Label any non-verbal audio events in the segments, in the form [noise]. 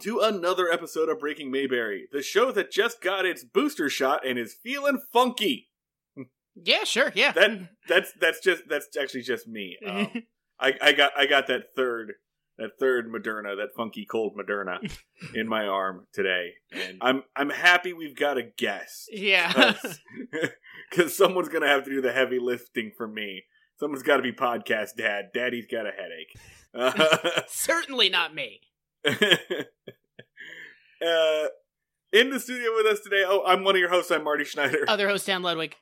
to another episode of Breaking Mayberry, the show that just got its booster shot and is feeling funky. Yeah, sure. Yeah. That that's that's just that's actually just me. Um, [laughs] I, I got I got that third that third Moderna, that funky cold Moderna, [laughs] in my arm today, and I'm I'm happy we've got a guest yeah. [laughs] because someone's gonna have to do the heavy lifting for me. Someone's got to be podcast dad. Daddy's got a headache. Certainly not me. [laughs] uh, in the studio with us today, oh, I'm one of your hosts. I'm Marty Schneider, Other host Dan Ludwig.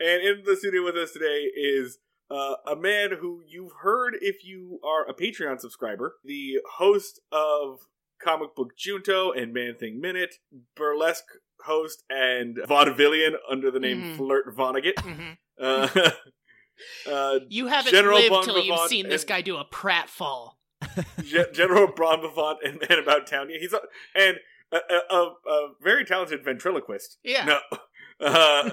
and in the studio with us today is uh, a man who you've heard if you are a Patreon subscriber, the host of Comic Book Junto and Man Thing Minute, burlesque host and vaudevillian under the name Mhm. Flirt Vonnegut. Mhm. Uh, [laughs] uh, You haven't General lived Bon till you've seen this guy do a pratfall. Ge- General Bron Vivant and Man About Town. Yeah, He's a, and a, a, a, a very talented ventriloquist. Yeah. No, [laughs] uh,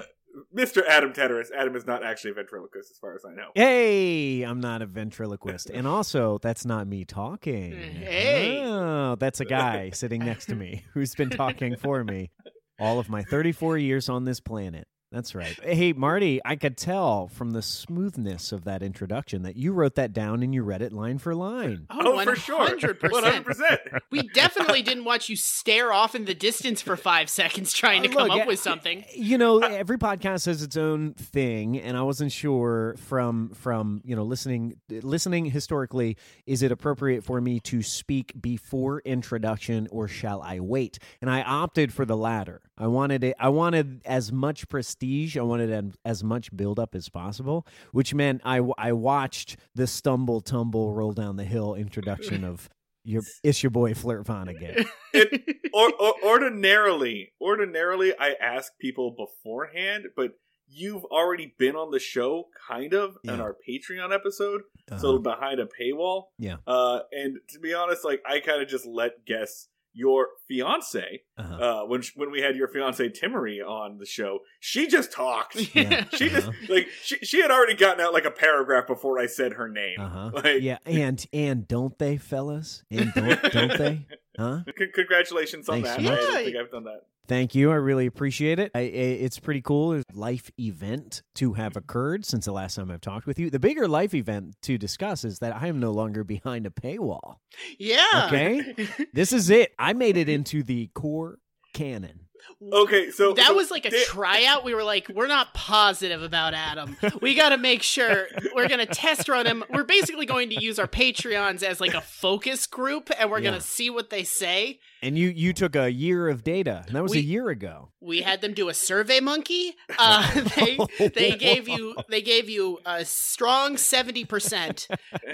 Mr. Adam Teteris. Adam is not actually a ventriloquist, as far as I know. Hey, I'm not a ventriloquist. And also, that's not me talking. Hey. Oh, that's a guy sitting next to me who's been talking for me all of my 34 years on this planet. That's right. Hey, Marty, I could tell from the smoothness of that introduction that you wrote that down and you read it line for line. Oh, for sure, 100%. one hundred percent. [laughs] We definitely didn't watch you stare off in the distance for five seconds trying to Uh, come look, up yeah, with something. You know, every podcast has its own thing, and I wasn't sure from from you know listening listening historically, is it appropriate for me to speak before introduction or shall I wait? And I opted for the latter. I wanted it. I wanted as much prestige. I wanted as much build up as possible, which meant I I watched the stumble tumble roll down the hill introduction of your it's your boy Flirt Vonnegut. It, [laughs] or, or, ordinarily, ordinarily, I ask people beforehand, but you've already been on the show, kind of, on Yeah. our Patreon episode, Uh-huh. so behind a paywall. Yeah. Uh, and to be honest, like I kind of just let guess your fiance Uh-huh. uh, when sh- when we had your fiance Timmery on the show. She just talked. [laughs] Yeah. She just Uh-huh. like she, she had already gotten out like a paragraph before I said her name. Uh-huh. Like, yeah, and and don't they, fellas? And don't [laughs] don't they? Huh? [laughs] c- congratulations on Thanks that. so much. I Yeah. think I've done that. Thank you. I really appreciate it. I, I, it's pretty cool. It's a life event to have occurred since the last time I've talked with you. The bigger life event to discuss is that I am no longer behind a paywall. yeah. Okay. [laughs] This is it. I made it into the core canon. Okay, so that so was like a Dan- tryout. We were like, we're not positive about Adam. We got to make sure we're going to test run him. We're basically going to use our Patreons as like a focus group, and we're Yeah. going to see what they say. And you you took a year of data, and that was We- a year ago. We had them do a survey monkey. Uh, [laughs] they they gave you they gave you a strong seventy percent. [laughs]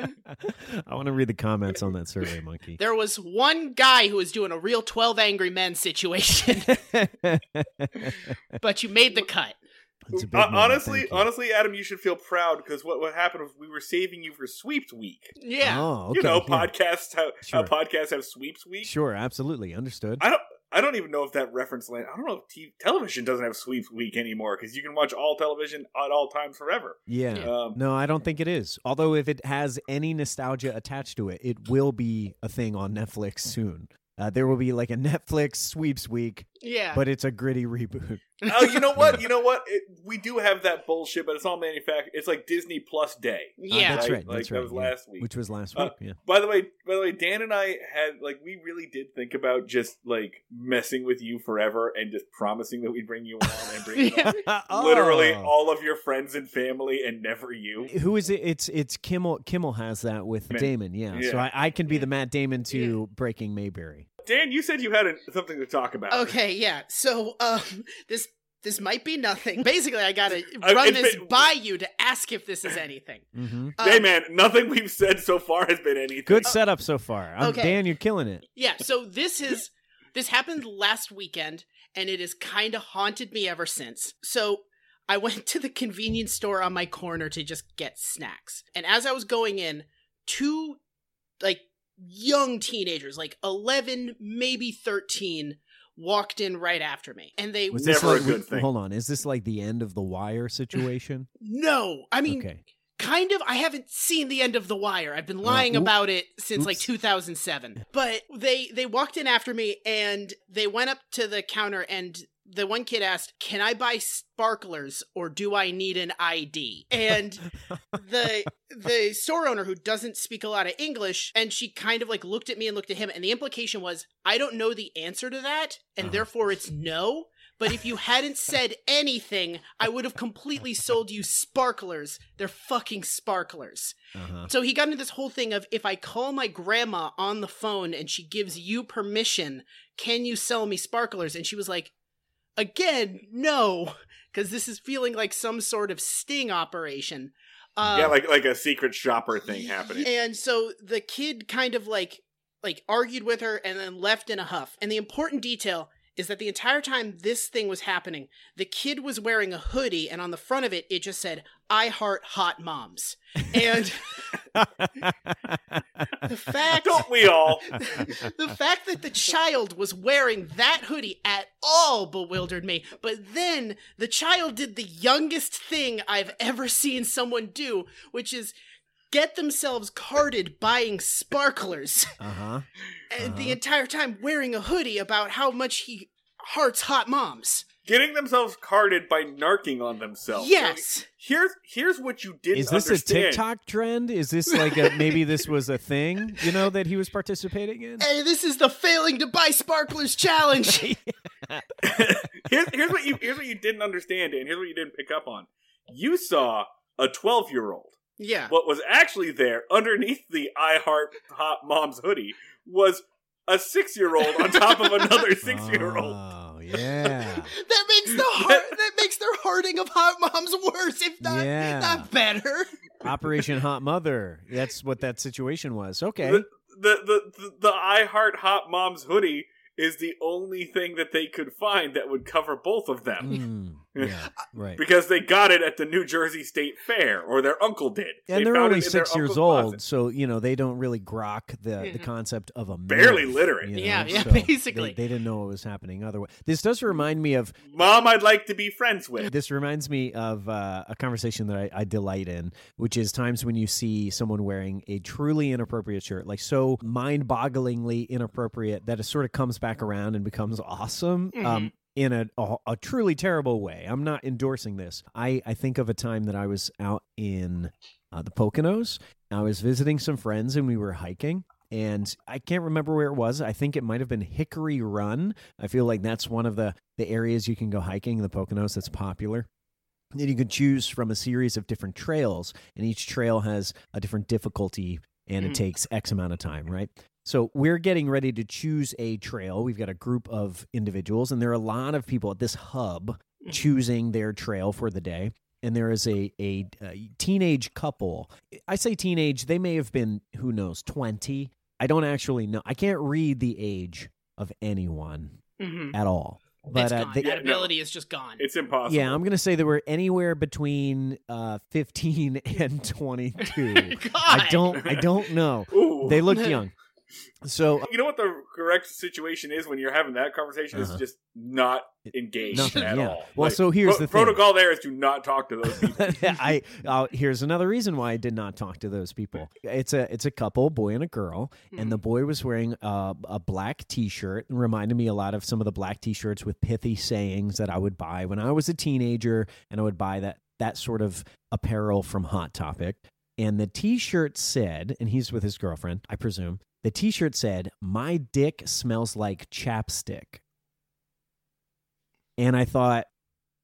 I want to read the comments on that survey, monkey. There was one guy who was doing a real twelve angry men situation, [laughs] but you made the cut. It's a big Uh, moment. honestly, honestly, Adam, you should feel proud because what what happened was we were saving you for sweeps week. Yeah. Oh, okay. you know, yeah. podcasts how, how podcasts have sweeps week. Sure, absolutely understood. I don't. I don't even know if that reference land. I don't know if t- television doesn't have sweeps week anymore because you can watch all television at all times forever. Yeah. Um, No, I don't think it is. Although if it has any nostalgia attached to it, it will be a thing on Netflix soon. Uh, there will be like a Netflix sweeps week, Yeah. but it's a gritty reboot. Oh, you know what? [laughs] You know what? It, we do have that bullshit, but it's all manufactured. It's like Disney Plus Day. yeah. Uh, that's Right, right. like That's that right. was yeah. last week. Which was last Uh, week. yeah. By the way, by the way, Dan and I had like we really did think about just like messing with you forever and just promising that we'd bring you on and bring [laughs] Yeah. on [laughs] literally Oh. all of your friends and family and never you. Who is it? It's it's Kimmel. Kimmel has that with Man. Damon. Yeah. So I, I can be the Matt Damon to Breaking Mayberry. Dan, you said you had a, something to talk about. Okay, yeah. So um this this might be nothing. Basically, I gotta Uh, run it- this it- by you to ask if this is [laughs] anything. Mm-hmm. Um, hey man, nothing we've said so far has been anything. Good setup so far. I'm, okay. Dan, you're killing it. Yeah, so this is This happened last weekend, and it has kind of haunted me ever since. So I went to the convenience store on my corner to just get snacks. And as I was going in, two like young teenagers, like 11, maybe 13, walked in right after me. And they Was this Never a good thing. Hold on, is this like the end of the wire situation? [laughs] no, I mean okay. kind of i haven't seen the end of the wire i've been uh, lying oop- about it since like 2007 but they they walked in after me and they went up to the counter and the one kid asked can i buy sparklers or do i need an id and [laughs] the the store owner who doesn't speak a lot of english and she kind of like looked at me and looked at him and the implication was i don't know the answer to that and Uh-huh. therefore it's no but if you hadn't said anything, I would have completely sold you sparklers. They're fucking sparklers. Uh-huh. So he got into this whole thing of if I call my grandma on the phone and she gives you permission, can you sell me sparklers? And she was like, again, no, [laughs] because this is feeling like some sort of sting operation. Uh, yeah, like like a secret shopper thing happening. and so the kid kind of like like argued with her and then left in a huff. And the important detail is that the entire time this thing was happening, the kid was wearing a hoodie and on the front of it it just said I heart hot moms. And [laughs] the fact Don't we all? [laughs] the fact that the child was wearing that hoodie at all bewildered me. But then the child did the youngest thing I've ever seen someone do, which is get themselves carded buying sparklers. uh-huh. [laughs] And the Uh-huh. entire time wearing a hoodie about how much he hearts hot moms. Getting themselves carded by narking on themselves. Yes. Here's here's what you didn't Is this understand. a TikTok trend? Is this like a maybe this was a thing, you know, that he was participating in? Hey, this is the failing to buy sparklers challenge. [laughs] [laughs] here's, here's what you here's what you didn't understand, and here's what you didn't pick up on. You saw a 12 year old. Yeah. What was actually there underneath the I Heart Hot Mom's hoodie was a six year old on top of another [laughs] six year old. Oh, yeah. [laughs] That makes the [laughs] heart that makes their hearting of hot moms worse, if not Yeah. not better. Operation Hot Mother. That's what that situation was. Okay. The, the, the, the, the I Heart Hot Mom's hoodie is the only thing that they could find that would cover both of them. Mm, yeah, [laughs] right. Because they got it at the New Jersey State Fair, or their uncle did. And They they're only it in their six years old, closet. so you know they don't really grok the the Mhm. concept of a Barely myth, literate. you know, Yeah, yeah, so [laughs] basically. they, they didn't know what was happening. Otherwise, this does remind me of Mom, I'd like to be friends with. this reminds me of uh, a conversation that I, I delight in, which is times when you see someone wearing a truly inappropriate shirt, like so mind-bogglingly inappropriate that it sort of comes back around and becomes awesome. Um, in a, a a truly terrible way. I'm not endorsing this. I, I think of a time that I was out in uh, the Poconos. I was visiting some friends and we were hiking. And I can't remember where it was. I think it might have been Hickory Run. I feel like that's one of the, the areas you can go hiking in the Poconos that's popular. And you can choose from a series of different trails, and each trail has a different difficulty, and it takes X amount of time, right? So we're getting ready to choose a trail. We've got a group of individuals, and there are a lot of people at this hub Mhm. choosing their trail for the day. And there is a, a, a teenage couple. I say teenage, they may have been, who knows, 20. I don't actually know. I can't read the age of anyone Mhm. at all. It's But uh, gone. they, that no. ability is just gone. It's impossible. yeah, I'm going to say they were anywhere between uh, 15 [laughs] and 22. [laughs] I don't I don't know. Ooh. They looked young. So You know what the correct situation is when you're having that conversation Uh-huh. is just not engaged Nothing, at yeah. all. Well, so here's the thing. protocol. There is do not talk to those people. [laughs] I uh, here's another reason why I did not talk to those people. It's a it's a couple, boy and a girl, and the boy was wearing a, a black T-shirt, and reminded me a lot of some of the black T-shirts with pithy sayings that I would buy when I was a teenager, and I would buy that that sort of apparel from Hot Topic. And the T-shirt said, and he's with his girlfriend, I presume. The T-shirt said, "My dick smells like chapstick." And I thought,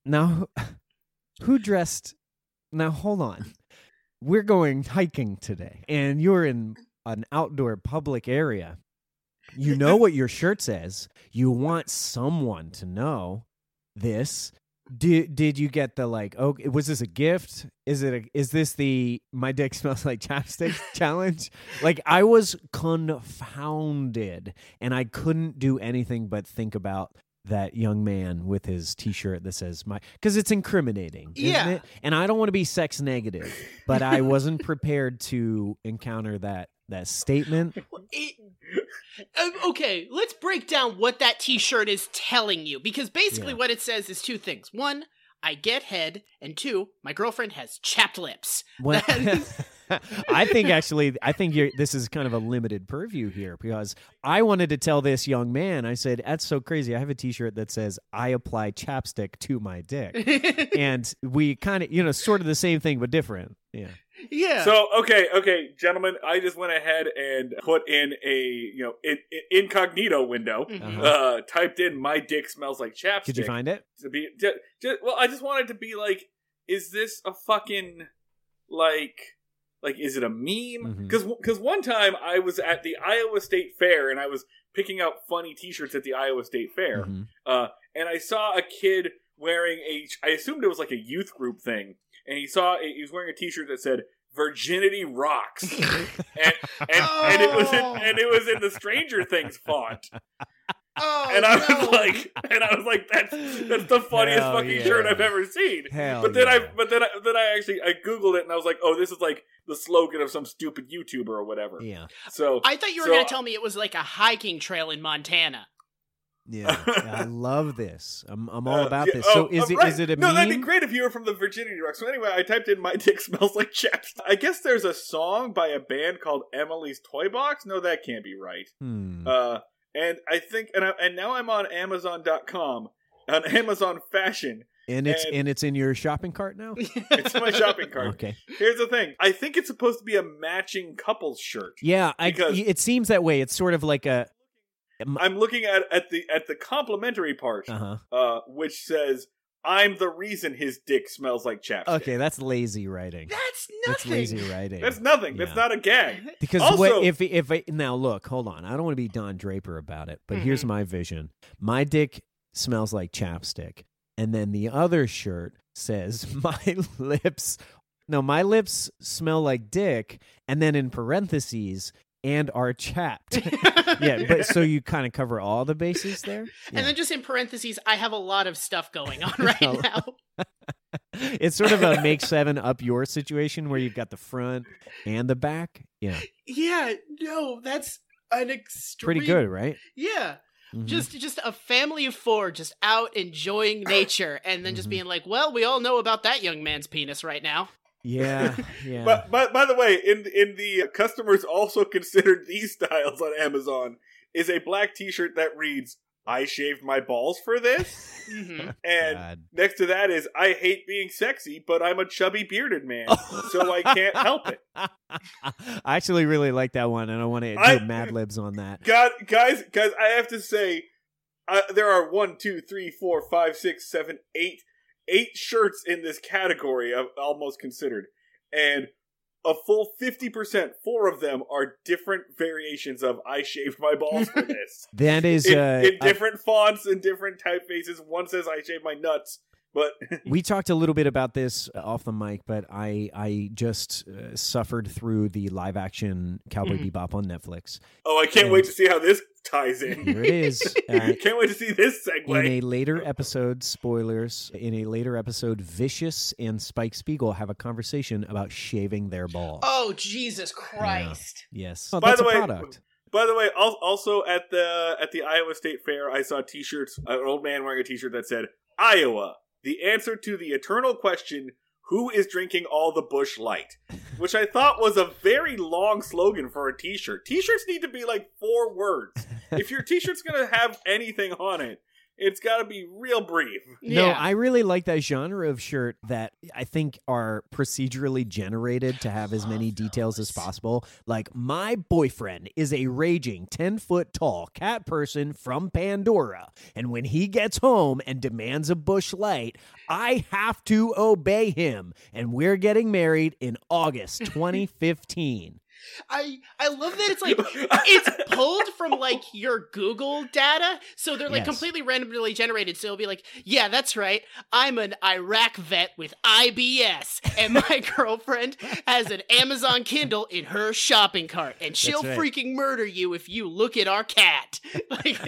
now, [laughs] who dressed? Now, hold on. We're going hiking today, and you're in an outdoor public area. You know what your shirt says. You want someone to know this. Did did you get the like? Oh, was this a gift? Is it? A, is this the my dick smells like chapstick [laughs] challenge? Like I was confounded, and I couldn't do anything but think about that young man with his T-shirt that says my because it's incriminating, isn't Yeah. it? And I don't want to be sex negative, but I wasn't [laughs] prepared to encounter that that statement. [laughs] It- Uh, okay, let's break down what that t-shirt is telling you because basically Yeah. what it says is two things. One, I get head, and two, my girlfriend has chapped lips. Well, [laughs] That is- [laughs] I think actually, I think you're, this is kind of a limited purview here because I wanted to tell this young man. I said, "That's so crazy." I have a T-shirt that says, "I apply chapstick to my dick," and we kind of, you know, sort of the same thing but different. Yeah. Yeah. So okay, okay, gentlemen, I just went ahead and put in a you know in, in- incognito window. Mhm. Uh-huh. Uh, typed in "my dick smells like chapstick." Did you find it? to be just, just, well? I just wanted to be like, is this a fucking like like is it a meme? Because because one time I was at the Iowa State Fair and I was picking out funny T-shirts at the Iowa State Fair, Mhm. uh, and I saw a kid wearing a. I assumed it was like a youth group thing, and he saw he was wearing a T-shirt that said "Virginity rocks," [laughs] and and, and it was in, Oh. and it was in the Stranger Things font, oh, and I no. was like, and I was like, that's that's the funniest Hell fucking yeah. shirt I've ever seen. Hell But then I, but then I, then I actually I googled it and I was like, oh, this is like the slogan of some stupid YouTuber or whatever. Yeah. So I thought you were So- going to tell me it was like a hiking trail in Montana. Yeah. I love this. I'm, I'm all Uh, about yeah, this. So oh, is uh, it right. is it a no? meme? That'd be great if you were from the Virginity Rock. So anyway, I typed in "My dick smells like chaps." [laughs] I guess there's a song by a band called Emily's Toy Box. No, that can't be right. Hmm. Uh, and I think, and I, and now I'm on Amazon.com on [laughs] Amazon Fashion. and it's and- and it's in your shopping cart now. [laughs] It's my shopping cart. Okay. Here's the thing: I think it's supposed to be a matching couples shirt. Yeah, I, Because- it seems that way. It's sort of like a. I'm looking at at the at the complimentary part, Uh huh. uh, which says, "I'm the reason his dick smells like chapstick." Okay, that's lazy writing. That's nothing. That's nothing. lazy writing. That's nothing. That's not a gag. Because Also- what if if I, now look, hold on. I don't want to be Don Draper about it, but here's Mhm. my vision. My dick smells like chapstick, and then the other shirt says [laughs] my lips. No, my lips smell like dick, and then in parentheses and are chapped. [laughs] yeah, but so you kind of cover all the bases there. Yeah. And then just in parentheses, I have a lot of stuff going on [laughs] right No. now. [laughs] it's sort of a make seven up your situation where you've got the front and the back. Yeah, Yeah, no, that's an extreme. pretty good, right? Yeah, Mhm. just just a family of four just out enjoying nature, and then just Mhm. being like, "Well, we all know about that young man's penis right now." Yeah, [laughs] yeah. But, but by the way, in in the customers also considered these styles on Amazon is a black T-shirt that reads "I shaved my balls for this," hmm and God. next to that is "I hate being sexy, but I'm a chubby bearded man, [laughs] so I can't help it." [laughs] I actually really like that one, and I want to do I- Mad Libs on that. God, guys, guys, I have to say, uh, there are one, two, three, four, five, six, seven, eight, eight shirts in this category of almost considered, and a full fifty percent, four of them are different variations of "I shaved my balls for [laughs] this." That is, in, uh, in I- different fonts and different typefaces. One says "I shaved my nuts," but [laughs] we talked a little bit about this off the mic, but I I just uh, suffered through the live action Cowboy Mhm. Bebop on Netflix. oh, I can't And- wait to see how this ties in. Here it is. [laughs] Uh, can't wait to see this segue. in a later episode, spoilers, in a later episode, Vicious and Spike Spiegel have a conversation about shaving their balls. Oh Jesus Christ! yes. Oh, By the a way, product. By the way, also at the at the Iowa State Fair, I saw T-shirts. An old man wearing a T-shirt that said "Iowa: The answer to the eternal question: Who is drinking all the Busch Light?" Which I thought was a very long slogan for a T-shirt. T-shirts need to be like four words. [laughs] if your T-shirt's gonna have anything on it, it's got to be real brief. No, I really like that genre of shirt that I think are procedurally generated to have as many details as possible. Like, my boyfriend is a raging 10 foot tall cat person from Pandora. And when he gets home and demands a Busch Light, I have to obey him. And we're getting married in August [laughs] 2015. I I love that it's like [laughs] it's pulled from like your Google data, so they're like Yes. completely randomly generated. So it'll be like, yeah, that's right. I'm an Iraq vet with IBS, and my [laughs] girlfriend has an Amazon Kindle in her shopping cart, and she'll right. freaking murder you if you look at our cat. [laughs] Like,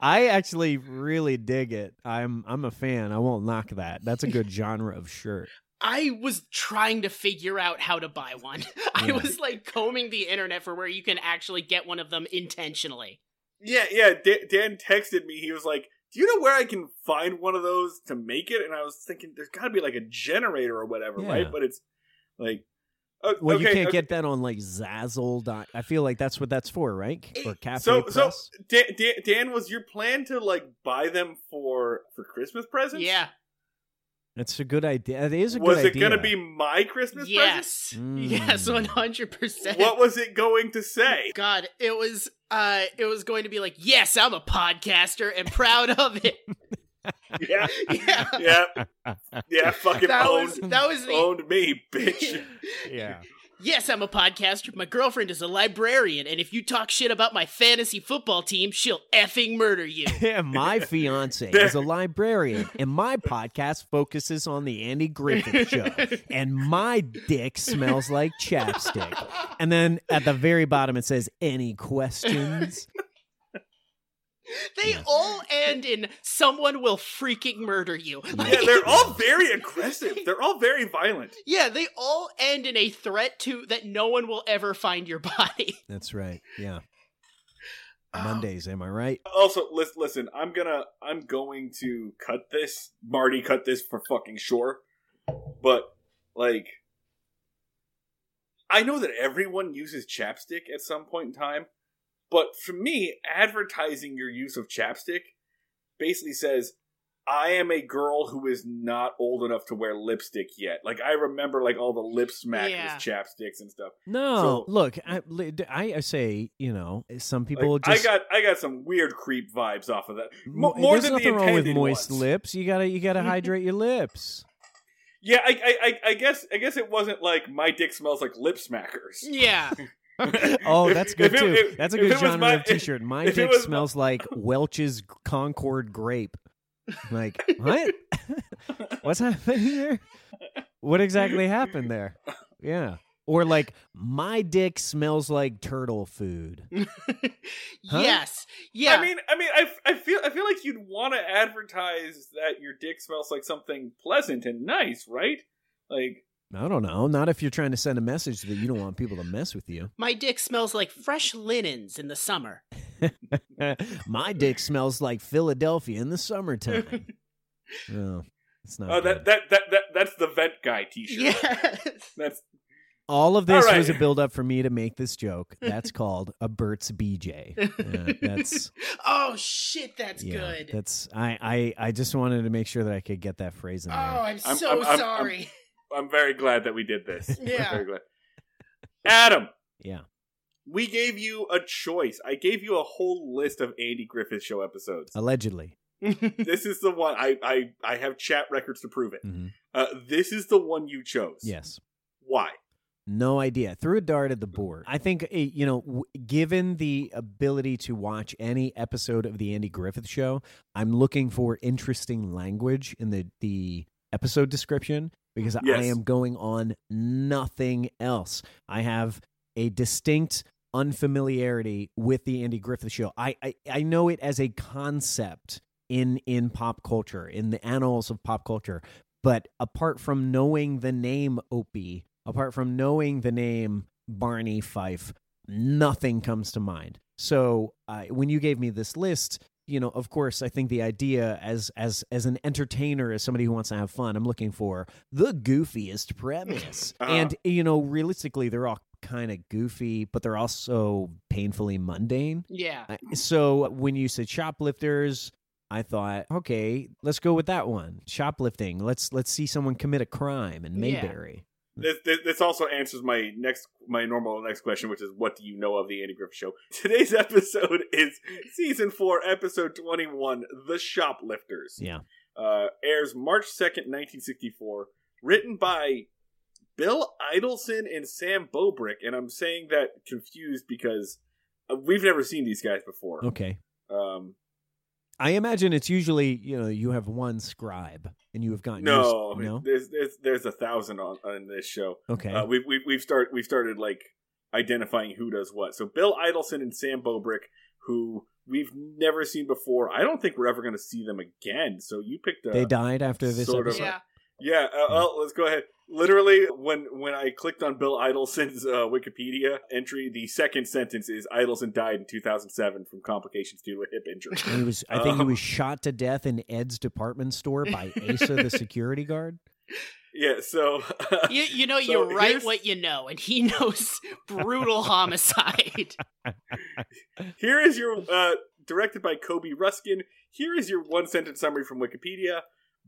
I actually really dig it. I'm I'm a fan. I won't knock that. That's a good genre of shirt. I was trying to figure out how to buy one. [laughs] I Yeah. was like combing the internet for where you can actually get one of them intentionally. Yeah, yeah. Dan, Dan texted me. He was like, "Do you know where I can find one of those to make it?" And I was thinking, "There's got to be like a generator or whatever, Yeah. right?" But it's like, oh, Well, you can't okay. get that on like Zazzle. Dot, I feel like that's what that's for, right? Eh, or Cafe So, Press. so Dan, Dan, Dan, was your plan to like buy them for for Christmas presents? Yeah. That's a good idea. It is a Was good it gonna be my Christmas present? Yes. Mm. Yes, one hundred percent. What was it going to say? God, it was uh it was going to be like, yes, I'm a podcaster and proud of it. [laughs] Yeah, Yeah. yeah, yeah. Fucking That owned, was that was the owned me, bitch. Yeah. Yes, I'm a podcaster. My girlfriend is a librarian, and if you talk shit about my fantasy football team, she'll effing murder you. [laughs] Yeah, my fiance is a librarian, and my podcast focuses on the Andy Griffith Show. [laughs] And my dick smells like chapstick. And then at the very bottom, it says, "Any questions?" They all end in someone will freaking murder you. Yeah, they're [laughs] all very aggressive. They're all very violent. Yeah, they all end in a threat to that no one will ever find your [laughs] body. That's right. Yeah. Oh. Mondays, am I right? Also, listen, listen. I'm gonna, I'm going to cut this. Marty, cut this for fucking sure. But like, I know that everyone uses chapstick at some point in time. But for me, advertising your use of chapstick basically says, I am a girl who is not old enough to wear lipstick yet. Like I remember, like all the lip smackers, Yeah. chapsticks and stuff. No, So- look, I, I I say, you know, some people Like, just I got, I got some weird creep vibes off of that. Mo- Mo- more There's than the nothing wrong with moist ones. lips. You gotta you gotta [laughs] hydrate your lips. Yeah, I, I, I, I guess, I guess it wasn't like my dick smells like lip smackers. Yeah. [laughs] [laughs] oh, that's good it- too. if- that's a good genre my- of T-shirt. My if dick was my- smells like Welch's Concord grape. Like what? [laughs] What's happening here? What exactly happened there? Yeah. Or like my dick smells like turtle food. [laughs] Yes. Yeah. I mean, I mean, I, I feel, I feel like you'd want to advertise that your dick smells like something pleasant and nice, right? Like, I don't know. Not if you're trying to send a message that you don't want people to mess with you. my dick smells like fresh linens in the summer. [laughs] my dick smells like Philadelphia in the summertime. [laughs] no, it's not. oh, good. that, that, that, that, that's the vent guy T-shirt. Yes. [laughs] That's All of this All right. was a build up for me to make this joke. That's called a Burt's BJ. Yeah, that's oh shit, that's yeah, good. That's I, I I just wanted to make sure that I could get that phrase in oh, there. I'm, I'm- so I'm- I'm- sorry. I'm very glad that we did this. Yeah. very glad. Adam, yeah. we gave you a choice. I gave you a whole list of Andy Griffith Show episodes. Allegedly. [laughs] this is the one I, I, I have chat records to prove it. Mhm. Uh, this is the one you chose. Yes. Why? No idea. Threw a dart at the board. I think, eh, you know, w- given the ability to watch any episode of the Andy Griffith Show, I'm looking for interesting language in the the episode description because I am going on nothing else. I have a distinct unfamiliarity with the Andy Griffith Show. I I, I know it as a concept in in pop culture, in the annals of pop culture, but apart from knowing the name Opie, apart from knowing the name Barney Fife, nothing comes to mind. So uh, when you gave me this list, you know, of course, I think the idea as as as an entertainer, as somebody who wants to have fun, I'm looking for the goofiest premise. [laughs] Uh-huh. And you know, realistically, they're all kind of goofy, but they're also painfully mundane. yeah. So when you said shoplifters, I thought, okay, let's go with that one. Shoplifting. Let's let's see someone commit a crime in. Mayberry. This, this, this also answers my next my normal next question, which is what do you know of the Andy Griffith Show? [laughs] Today's episode is season four, episode twenty one, The Shoplifters. Yeah. Uh, airs March second, nineteen sixty four. Written by Bill Idelson and Sam Bobrick, and I'm saying that confused because uh, we've never seen these guys before. Okay. Um, I imagine it's usually you know you have one scribe and you have gotten no, used, no. there's there's there's a thousand on on this show. Okay. Uh, we've we've we've started we've started like identifying who does what. So Bill Idelson and Sam Bobrick, who we've never seen before. I don't think we're ever going to see them again. So you picked a they died after this sort of- episode. Yeah. yeah. Uh, well, let's go ahead. Literally, when when I clicked on Bill Idelson's uh, Wikipedia entry, the second sentence is Idelson died in 2007 from complications due to a hip injury. [laughs] He was I think he Um, was shot to death in Ed's department store by Asa the [laughs] security guard. yeah. So [laughs] You, you know, So you write here's- what you know, and he knows brutal homicide. Here is your uh, directed by Coby Ruskin. Here is your one sentence summary from Wikipedia.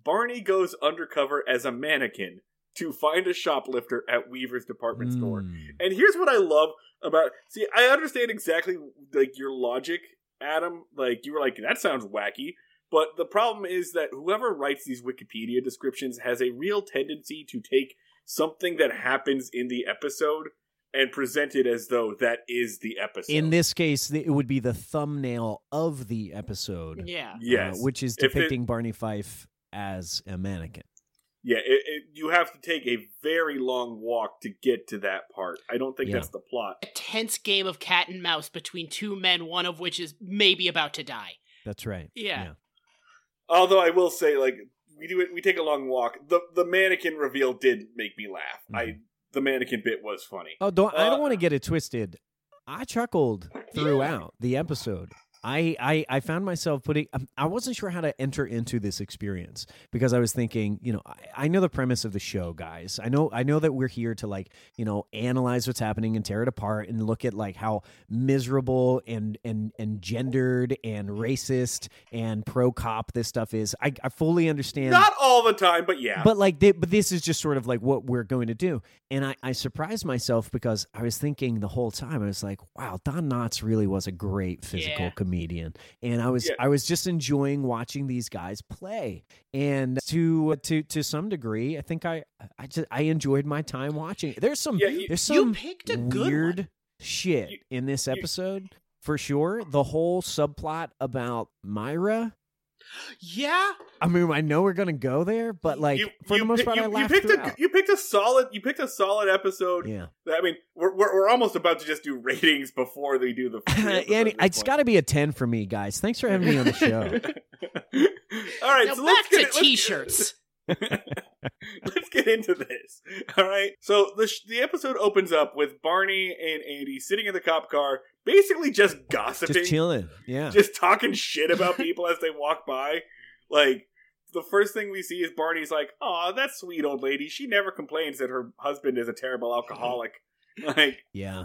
Barney goes undercover as a mannequin to find a shoplifter at Weaver's department store. Mm. And here's what I love about see, I understand exactly like your logic, Adam. Like you were like, that sounds wacky. But the problem is that whoever writes these Wikipedia descriptions has a real tendency to take something that happens in the episode and present it as though that is the episode. In this case, it would be the thumbnail of the episode, yeah. uh, which is If it- depicting Barney Fife as a mannequin. Yeah, it, it, you have to take a very long walk to get to that part. I don't think Yeah. that's the plot. A tense game of cat and mouse between two men, one of which is maybe about to die. That's right. Yeah. Although I will say, like we do it, we take a long walk. The the mannequin reveal did make me laugh. I Mhm. the mannequin bit was funny. Oh, don't I don't Uh, want to get it twisted. I chuckled throughout the episode. I, I I found myself putting. um, I wasn't sure how to enter into this experience because I was thinking, you know, I, I know the premise of the show, guys. I know I know that we're here to like, you know, analyze what's happening and tear it apart and look at like how miserable and and and gendered and racist and pro cop this stuff is. I, I fully understand. Not all the time, but yeah. But like, they, but this is just sort of like what we're going to do. And I, I surprised myself because I was thinking the whole time I was like, wow, Don Knotts really was a great physical Yeah. comedian, and I was Yeah. I was just enjoying watching these guys play. And to uh, to to some degree, I think I I just I enjoyed my time watching. There's some Yeah, you- there's you some picked a weird one. shit You- in this you- episode. For sure, the whole subplot about Myra. Yeah. I mean, I know we're gonna go there, but like you, for you the most pi- part, you, I you picked throughout. a you picked a solid you picked a solid episode. yeah. I mean, we're, we're we're almost about to just do ratings before they do the. [laughs] the episode and at this it's got to be a 10 for me, guys. Thanks for having me on the show. [laughs] All right, now so back let's to get it- t-shirts. [laughs] [laughs] Let's get into this. All right. So the sh- the episode opens up with Barney and Andy sitting in the cop car, basically just gossiping, Just chilling. Yeah. just talking shit about people as they walk by. Like the first thing we see is Barney's like, "Oh, that sweet old lady. She never complains that her husband is a terrible alcoholic." [laughs] Like, yeah.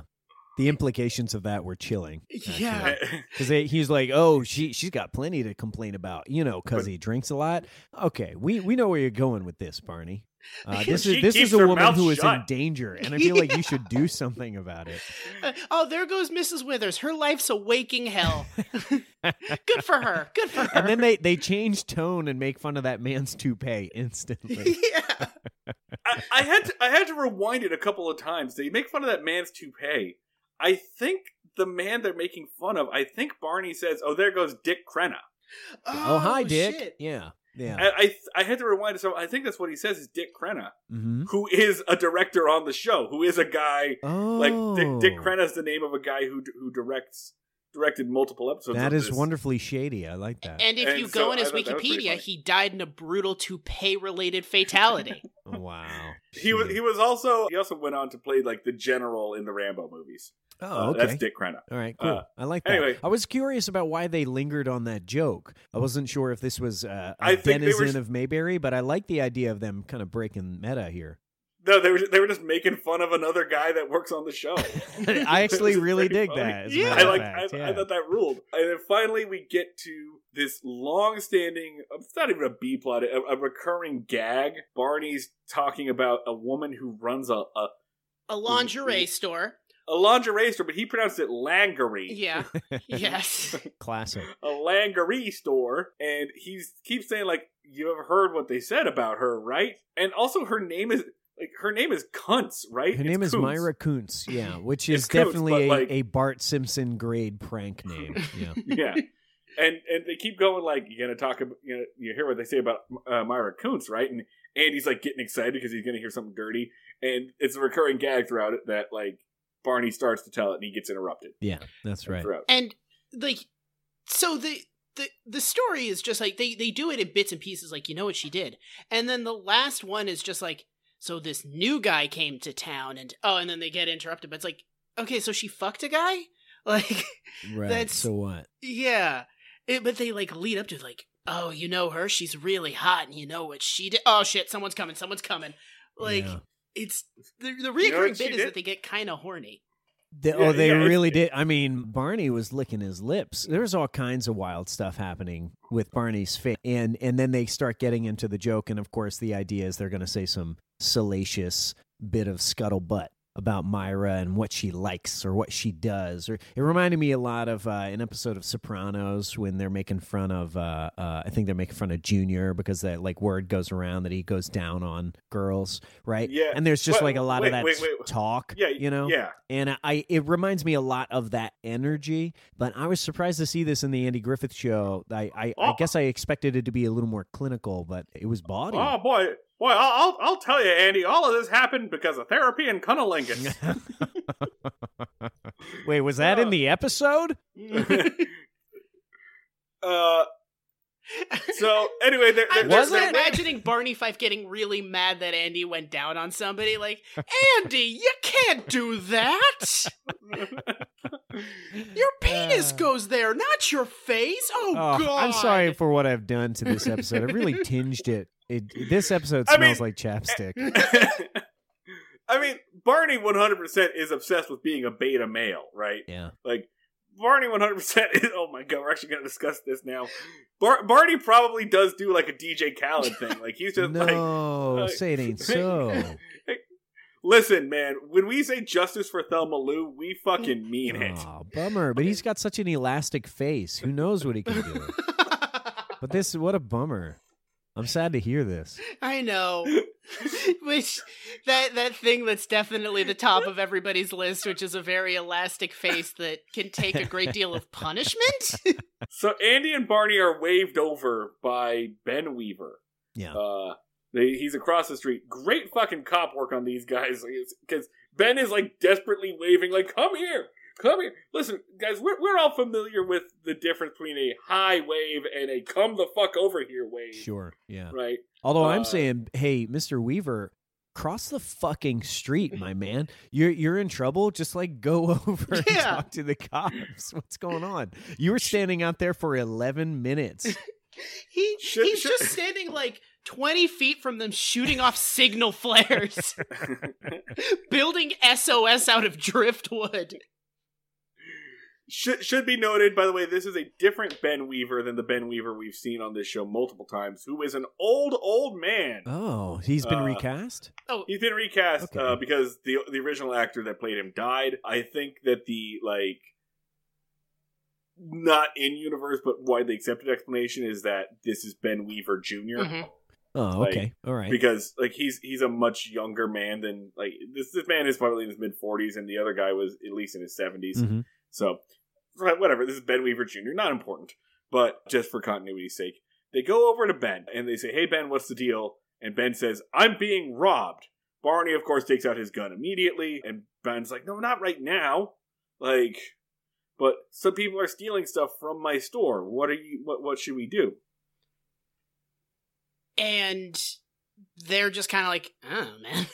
The implications of that were chilling. Yeah. [laughs] Because he's like, oh, she, she's got plenty to complain about, you know, because he drinks a lot. Okay. We, we know where you're going with this, Barney. [laughs] Uh, this is this is a her woman mouth who is in danger, [laughs] and I feel like you should do something about it. Uh, oh, there goes Mrs. Withers. Her life's a waking hell. Good for her. Good for her. And then they they change tone and make fun of that man's toupee instantly. yeah. I, I had to, I had to rewind it a couple of times. They make fun of that man's toupee. I think the man they're making fun of. I think Barney says, "Oh, there goes Dick Crenna." oh, hi, Dick. shit. Yeah, yeah. I, I I had to rewind. So I think that's what he says is Dick Crenna, mm-hmm. who is a director on the show, who is a guy Oh, like Dick, Dick Crenna is the name of a guy who who directs directed multiple episodes. That of is this. wonderful shady. I like that. And if And you so go in I his thought that was pretty Wikipedia, he died in a brutal toupee related fatality. [laughs] wow. He was he was also he also went on to play like the general in the Rambo movies. Oh, Uh, okay. That's Dick Crenna. All right, cool. Uh, I like that. anyway. I was curious about why they lingered on that joke. I wasn't sure if this was uh, a I think they were denizen of Mayberry, but I like the idea of them kind of breaking meta here. No, they were they were just making fun of another guy that works on the show. [laughs] I actually really very dig funny. that. Yeah. I like. fact, I, yeah. I thought that ruled. And then finally, we get to this long-standing. It's not even a B plot. A, a recurring gag. Barney's talking about a woman who runs a a, A lingerie store. A lingerie store, but he pronounced it langerie. Yeah. [laughs] yes. [laughs] Classic. A langerie store, and he's keeps saying like, "You have heard what they said about her, right?" And also, her name is like her name is Kuntz, right? Her It's name is Kuntz. Myra Kuntz, yeah, [laughs] which is Kuntz, definitely a, like- a Bart Simpson grade prank name. Yeah. yeah. And and they keep going like you're gonna talk about you know you hear what they say about uh, Myra Kuntz right and Andy's like getting excited because he's gonna hear something dirty and it's a recurring gag throughout it that like Barney starts to tell it and he gets interrupted yeah, that's right. throughout. and like so the the the story is just like they they do it in bits and pieces like you know what she did and then the last one is just like so this new guy came to town and oh and then they get interrupted but it's like okay so she fucked a guy [laughs] like Right. That's- so what? yeah it, but they like lead up to like oh you know her she's really hot and you know what she did oh shit someone's coming someone's coming like Yeah. It's the, the know reoccurring what bit is did? that they get kind of horny They, Yeah, oh, they yeah, really did. I mean, Barney was licking his lips. There's all kinds of wild stuff happening with Barney's face, and and then they start getting into the joke, and of course, the idea is they're going to say some salacious bit of scuttlebutt about Myra and what she likes or what she does. Or it reminded me a lot of uh, an episode of Sopranos when they're making fun of. Uh, uh, I think they're making fun of Junior because that like word goes around that he goes down on girls, right? Yeah, and there's just like a lot wait, of that wait, talk. Yeah, you know. Yeah, And I it reminds me a lot of that energy, but I was surprised to see this in the Andy Griffith show. I I, I Oh. guess I expected it to be a little more clinical, but it was bawdy. Oh boy, boy, I'll, I'll I'll tell you, Andy. All of this happened because of therapy and cunnilingus. [laughs] Wait, was that in the episode? [laughs] uh, so anyway, they're, they're, I'm Was just it? imagining Barney Fife getting really mad that Andy went down on somebody. Like, Andy, you can't do that. Your [laughs] penis Uh. goes there, not your face. Oh, Oh, God. I'm sorry for what I've done to this episode. I really tinged it. It this episode I smells mean- like chapstick. [laughs] I mean, Barney 100% is obsessed with being a beta male, right? Yeah. Like, Barney 100% is. Oh my god, we're actually going to discuss this now. Bar- Barney probably does do like a DJ Khaled thing. Like, he's just like. No, uh, say it ain't [laughs] so. Listen, man, when we say justice for Thelma Lou, we fucking mean it. Oh, bummer. But he's got such an elastic face. Who knows what he can do? [laughs] But this, what a bummer. I'm sad to hear this. I know. [laughs] which that that thing that's definitely the top of everybody's list, which is a very elastic face that can take a great deal of punishment. [laughs] So Andy and Barney are waved over by Ben Weaver. Yeah. Uh, they, he's across the street. Great fucking cop work on these guys because Ben is like desperately waving, like, "Come here, come here." Listen, guys, we're we're all familiar with the difference between a high wave and a "come the fuck over here" wave, Sure. Yeah. right? Although Uh, I'm saying, hey, Mr. Weaver, cross the fucking street, my [laughs] man. You're you're in trouble. Just like go [laughs] over and Yeah. talk to the cops. What's going on? [laughs] You were standing out there for 11 minutes. he Should- he's should- just standing like twenty feet from them, shooting off signal flares, building SOS out of driftwood. Should should be noted, by the way, this is a different Ben Weaver than the Ben Weaver we've seen on this show multiple times, who is an old old man. Oh, he's been Uh, recast. Oh, He's been recast Okay. uh, because the the original actor that played him died. I think that the like not in universe but widely accepted explanation is that this is Ben Weaver junior mhm. Oh, like, okay. All right. because like he's he's a much younger man than like this this man is probably in his mid forties and the other guy was at least in his 70s Mhm. So right, whatever. This is Ben Weaver Jr. Not important, but just for continuity's sake, they go over to Ben and they say, "Hey Ben, what's the deal?" And Ben says, "I'm being robbed." Barney, of course, takes out his gun immediately, and Ben's like, "No, not right now." Like, but some people are stealing stuff from my store. What are you? What what should we do? and they're just kind of like, oh man.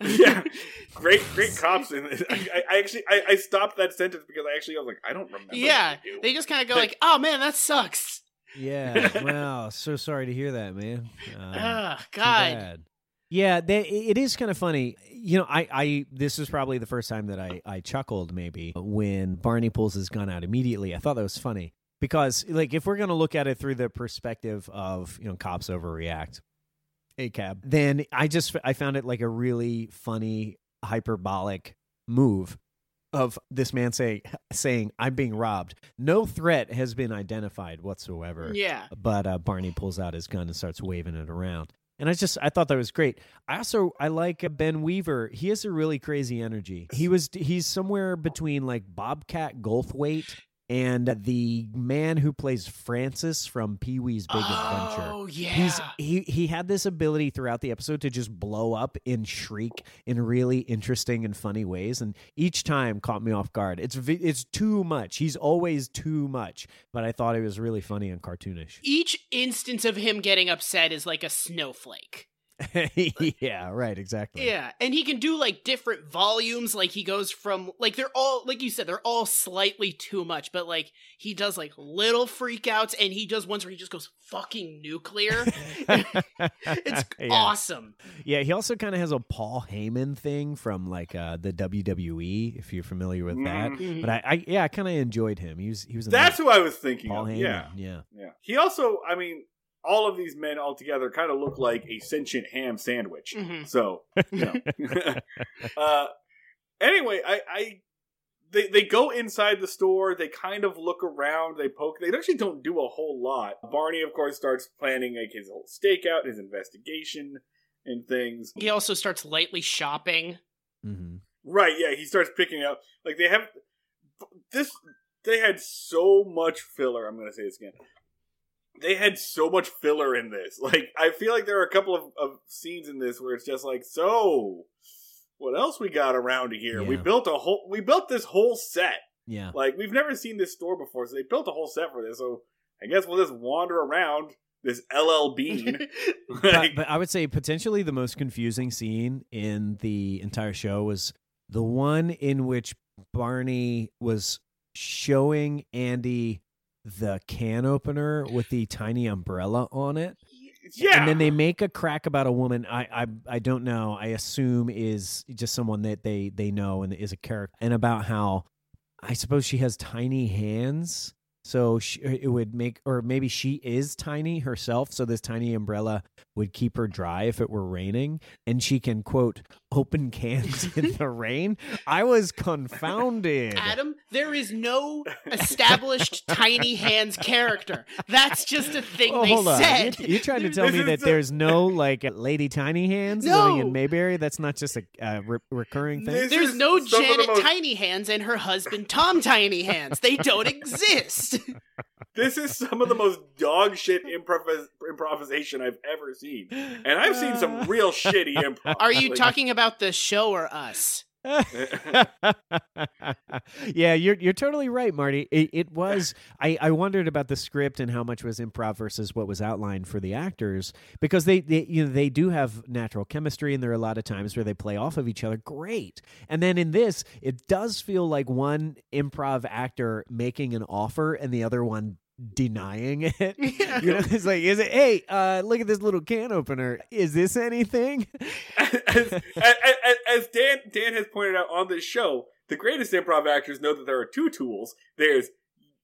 [laughs] yeah, [laughs] great, great cops. And I, I, I actually, I, I stopped that sentence because I actually, I was like, I don't remember. Yeah, what we do. They just kind of go Like- like, "Oh man, that sucks." Yeah. [laughs] Wow. So sorry to hear that, man. Um, Ugh, too God. bad. Yeah, they, it is kind of funny. You know, I, I this is probably the first time that I, I chuckled maybe when Barney pulls his gun out immediately. I thought that was funny because, like, if we're gonna look at it through the perspective of you know cops overreact, a cab, then I just I found it like a really funny hyperbolic move of this man say, saying I'm being robbed. No threat has been identified whatsoever Yeah. but uh, Barney pulls out his gun and starts waving it around. And I just I thought that was great. I also I like Ben Weaver. He has a really crazy energy. He was he's somewhere between like Bobcat Goldthwait and the man who plays Francis from Pee Wee's Big Adventure. Oh yeah. He's he he had this ability throughout the episode to just blow up and shriek in really interesting and funny ways, and each time caught me off guard. It's it's too much. He's always too much, but I thought it was really funny and cartoonish. Each instance of him getting upset is like a snowflake. [laughs] yeah, right, exactly. Yeah, and he can do like different volumes. Like he goes from like they're all like you said they're all slightly too much, but like he does like little freakouts, and he does ones where he just goes fucking nuclear. [laughs] it's [laughs] Yeah. awesome. Yeah, he also kind of has a Paul Heyman thing from like uh, the WWE, if you're familiar with that. Mhm. But I, I yeah, I kind of enjoyed him. He was he was That's nice who I was thinking Paul of. Heyman. Yeah. yeah. Yeah. He also, I mean, all of these men all together kind of look like a sentient ham sandwich. Mhm. So, you know. [laughs] uh, anyway, I, I they they go inside the store. They kind of look around. They poke. They actually don't do a whole lot. Barney, of course, starts planning like his whole stakeout, his investigation, and things. He also starts lightly shopping. hmm Right? Yeah, he starts picking up. Like they have this. They had so much filler. I'm going to say this again. They had so much filler in this. [laughs] Like I feel like there are a couple of, of scenes in this where it's just like, so what else we got around here? We built a whole. We built this whole set. Yeah. Like we've never seen this store before, so they built a whole set for this. So I guess we'll just wander around this LL Bean. [laughs] [laughs] but, but I would say potentially the most confusing scene in the entire show was the one in which Barney was showing Andy the can opener with the tiny umbrella on it. yeah, And then they make a crack about a woman I, I I don't know, I assume is just someone that they they know and is a character and about how I suppose she has tiny hands. So she, uh, it would make, or maybe she is tiny herself. So this tiny umbrella would keep her dry if it were raining, and she can quote open cans in [laughs] the rain. I was confounded. Adam, there is no established tiny hands character. That's just a thing Oh, they said. You're, you're trying to [laughs] tell me that the- there's no like Lady Tiny Hands No. living in Mayberry? That's not just a uh, re- recurring thing. This There's no some the Janet most- Tiny Hands and her husband Tom Tiny Hands. They don't [laughs] exist. This is some of the most dog shit improv- improvisation I've ever seen. And I've seen some uh. real shitty improv. Are you Like- talking about the show or us? [laughs] yeah, you're you're totally right, Marty. It, it was. I, I wondered about the script and how much was improv versus what was outlined for the actors because they, they you know they do have natural chemistry and there are a lot of times where they play off of each other great. And then in this, it does feel like one improv actor making an offer and the other one denying it. [laughs] [laughs] You know, it's like, is it? Hey, uh, look at this little can opener. Is this anything? [laughs] as, as, as, as Dan Dan has pointed out on this show, the greatest improv actors know that there are two tools. There's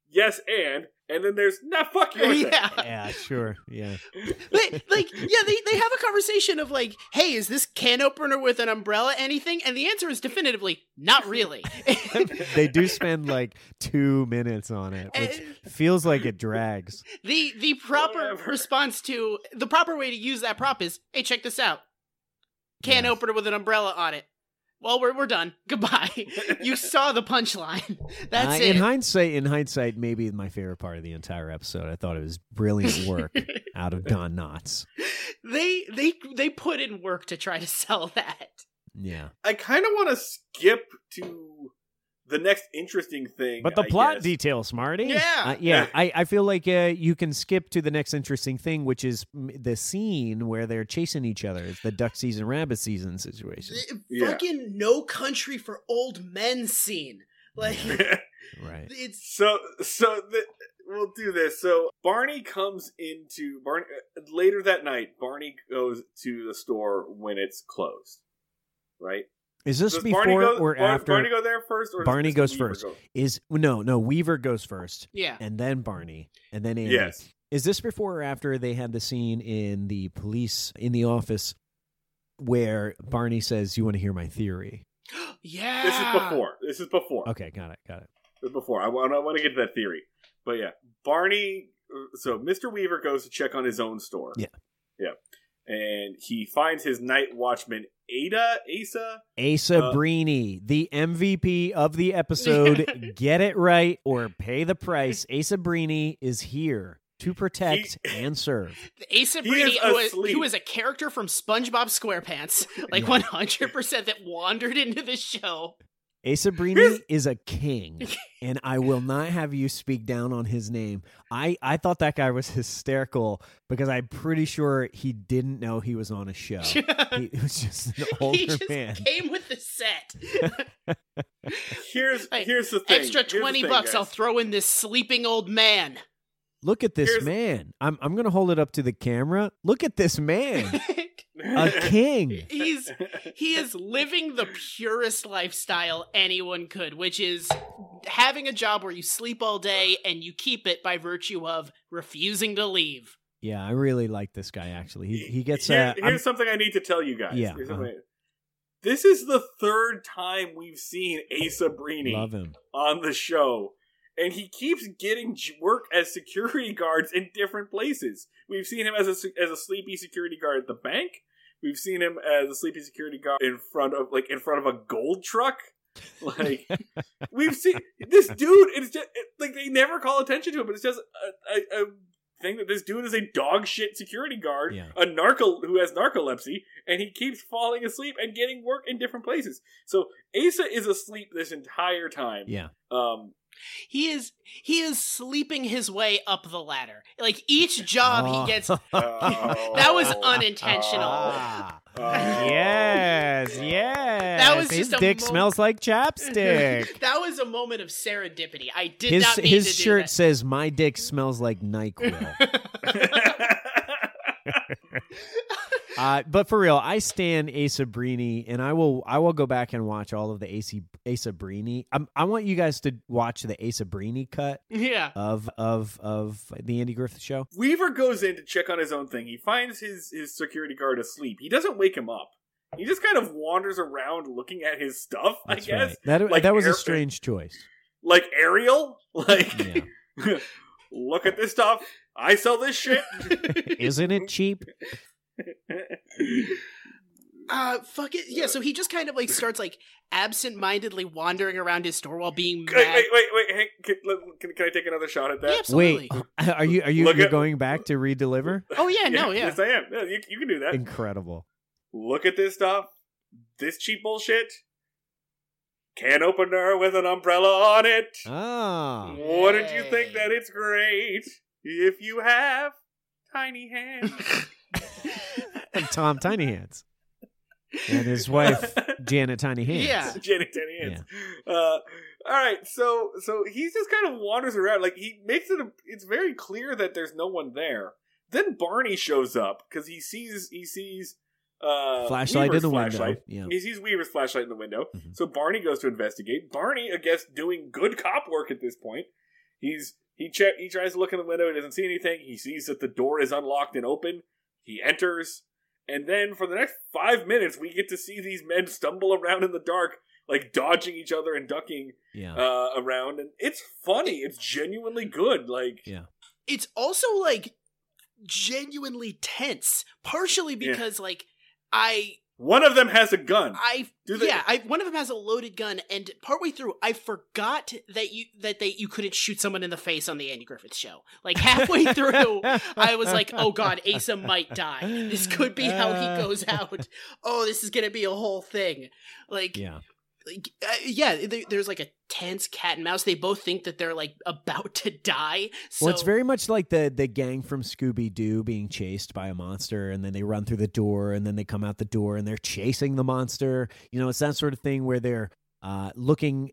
yes and, and then there's nah fuck your thing. yeah. [laughs] yeah, sure. Yeah. They, like, yeah, they, they have a conversation of like, hey, is this can opener with an umbrella anything? And the answer is definitively not really. [laughs] they do spend like two minutes on it, which And- feels like it drags. the the proper Whatever. response to the proper way to use that prop is, hey, check this out. Can Yeah. opener with an umbrella on it. Well, we're we're done. [laughs] Goodbye. you [laughs] saw the punchline. That's Uh, it. In hindsight, in hindsight, maybe my favorite part of the entire episode. I thought it was brilliant work [laughs] out of Don Knotts. they they they put in work to try to sell that. Yeah, I kind of want to skip to the next interesting thing. but the I plot guess. details, Smarty. Yeah. Uh, yeah. I, I feel like uh, you can skip to the next interesting thing, which is the scene where they're chasing each other. It's the duck season, rabbit season situation. The Yeah. Fucking no country for old men scene. Like [laughs] [laughs] Right. it's so so the, we'll do this. So Barney comes into Barney uh, later that night. Barney goes to the store when it's closed. Right? Is this Does before go, or Bar- after? Barney go there first, or Barney goes Weaver first. go? Is no, no. Weaver goes first, yeah. and then Barney, and then Andy. Yes. Is this before or after they had the scene in the police in the office where Barney says, "You want to hear my theory?" [gasps] Yeah. This is before. This is before. Okay, got it, got it. Before. I want. I want to get to that theory. But yeah, Barney. uh, So Mr. Weaver goes to check on his own store. Yeah. Yeah. and he finds his night watchman Ada Asa. Asa Uh, Breeney, the MVP of the episode. [laughs] Get it right or pay the price. Asa Breeney is here to protect [laughs] and serve. Asa He Brady, who is, who is, a character from SpongeBob SquarePants, like Yeah. 100% that wandered into the show. Asa Breeney is a king, [laughs] and I will not have you speak down on his name. I, I thought that guy was [laughs] hysterical because I'm pretty sure he didn't know he was on a show. [laughs] he was just an older he just man. came with the set. Here's Hey, here's the thing. Extra 20 thing, bucks, guys. I'll throw in this sleeping old man. Look at this Here's- man. I'm I'm gonna hold it up to the camera. Look at this man, a [laughs] king. He's he is living the purest lifestyle anyone could, which is having a job where you sleep all day and you keep it by virtue of refusing to leave. Yeah, I really like this guy. Actually, he he gets. Here- uh, I'm- here's something I need to tell you guys. Yeah, uh-huh. This is the third time we've seen Asa Breeney love him. on the show, and he keeps getting work as security [laughs] guards in different places. We've seen him as a as a sleepy security guard at the bank. We've seen him as a sleepy security guard in front of like in front of a gold truck. [laughs] Like we've seen this dude. It's just it, like they never call attention to it, but it's just a, a, a thing that this dude is a dog shit security guard, Yeah. a narco who has narcolepsy, and he keeps falling asleep and getting work in different places. So Asa is asleep this entire time. Yeah. Um, He is he is sleeping his way up the ladder. Like each job Oh. he gets [laughs] that was unintentional. Ah. Oh. Yes, yes. That was his just a dick mo- smells like chapstick. [laughs] that was a moment of serendipity. I did his not mean his to do shirt that. says "My dick smells like Nyquil." [laughs] uh, but for real, I stand Asa Breeney, and I will I will go back and watch all of the Asa Asa Breeney. i I want you guys to watch the Asa Breeney cut yeah. of of of the Andy Griffith Show. Weaver goes in to check on his own thing. He finds his his security guard asleep. He doesn't wake him up. He just kind of wanders around looking at his stuff. That's I guess right. That like that was Air- a strange choice. like Ariel. Like, Yeah. [laughs] look at this stuff. I sell this shit. [laughs] [laughs] Isn't it cheap? Uh, fuck it. Yeah, so he just kind of like starts like absent-mindedly wandering around his store while being mad. wait, wait, wait, wait. Hang, can, can, can I take another shot at that? Yeah, absolutely. Wait, [laughs] are you are you Look you're at- going back to redeliver? Oh yeah, [laughs] no, yeah. Yes, I am. Yeah, you, you can do that. Incredible. Look at this stuff. This cheap bullshit. Can opener with an umbrella on it. Ah. Wouldn't you think that it's great if you have tiny hands? [laughs] [laughs] And Tom Tiny Hands and his wife Janet Tiny Hands. Yeah. [laughs] Janet Tiny Hands. Uh, all right, so so he just kind of wanders around. Like he makes it. A, it's very clear that there's no one there. Then Barney shows up because he sees he sees uh, Flashlight in the flashlight. window. Yeah. He sees Weaver's flashlight in the window. Mhm. So Barney goes to investigate. Barney, I guess, doing good cop work at this point. He's he check he tries to look in the window. He doesn't see anything. He sees that the door is unlocked and open. He enters, and then for the next five minutes, we get to see these men stumble around in the dark, like dodging each other and ducking Yeah. uh, around. And it's funny. It's genuinely good. Like Yeah. it's also like genuinely tense, partially Yeah. because like I one of them has a gun. I Do they- yeah, I one of them has a loaded gun, and partway through, I forgot that you that they you couldn't shoot someone in the face on the Andy Griffith show. Like halfway [laughs] through, I was like, "Oh God, Asa might die. This could be how he goes [laughs] out. Oh, this is gonna be a whole thing." Like, Yeah. Uh, yeah, there, there's like a tense cat and mouse. They both think that they're like about to die. So well, it's very much like the the gang from Scooby Doo being chased by a monster, and then they run through the door, and then they come out the door, and they're chasing the monster. You know, it's that sort of thing where they're uh, looking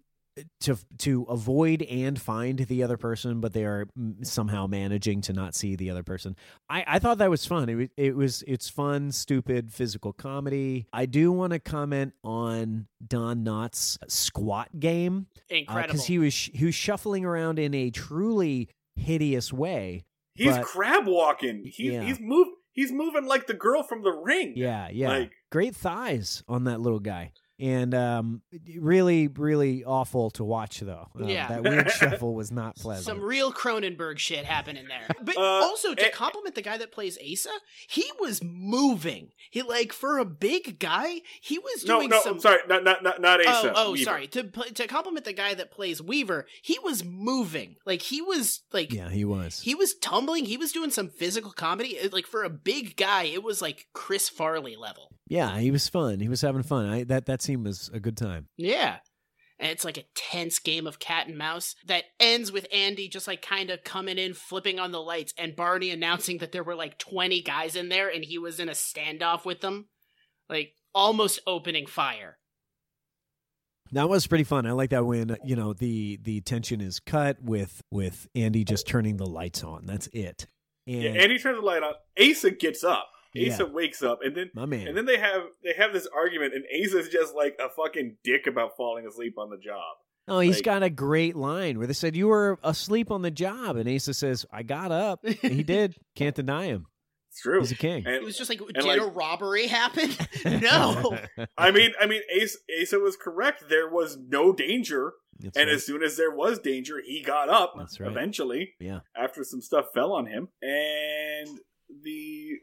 to to avoid and find the other person, but they are somehow managing to not see the other person. I, I thought that was fun. It, wa- it was it's fun, stupid physical comedy. I do want to comment on Don Knotts' squat game incredible. because Uh, he was sh- he was shuffling around in a truly hideous way. he's but- crab walking. He, Yeah. He's move. He's moving like the girl from the ring. Yeah, yeah. Like Great thighs on that little guy. And um, really, really awful to watch though. Uh, Yeah. that weird [laughs] shuffle was not pleasant. Some real Cronenberg shit happening there. [laughs] But Uh, also to eh, compliment the guy that plays Asa, he was moving. He like for a big guy, he was No, doing no, some I'm sorry, not not not, not Asa. Oh, oh, sorry. To to compliment the guy that plays Weaver, he was moving. Like he was like yeah, he was. he was tumbling. He was doing some physical comedy. Like for a big guy, it was like Chris Farley level. Yeah, he was fun. He was having fun. I, that that scene was a good time. Yeah. And it's like a tense game of cat and mouse that ends with Andy just like kind of coming in, flipping on the lights, and Barney announcing that there were like 20 guys in there and he was in a standoff with them. Like almost opening fire. That was pretty fun. I like that when you know the the tension is cut with with Andy just turning the lights on. That's it. And Yeah, Andy turns the light on. Asa gets up. Asa Yeah. wakes up, and then my man. and then they have they have this argument, and Asa's just like a fucking dick about falling asleep on the job. oh, he's like- got a great line where they said you were asleep on the job, and Asa says, "I got up." And he did. [laughs] Can't deny him. It's true. He's a king. And It was just like, did like- a robbery happen? [laughs] [laughs] no. I mean, I mean, Asa, Asa was correct. There was no danger, That's and right. as soon as there was danger, he got up. That's right. Eventually, Yeah. after some stuff fell on him, and the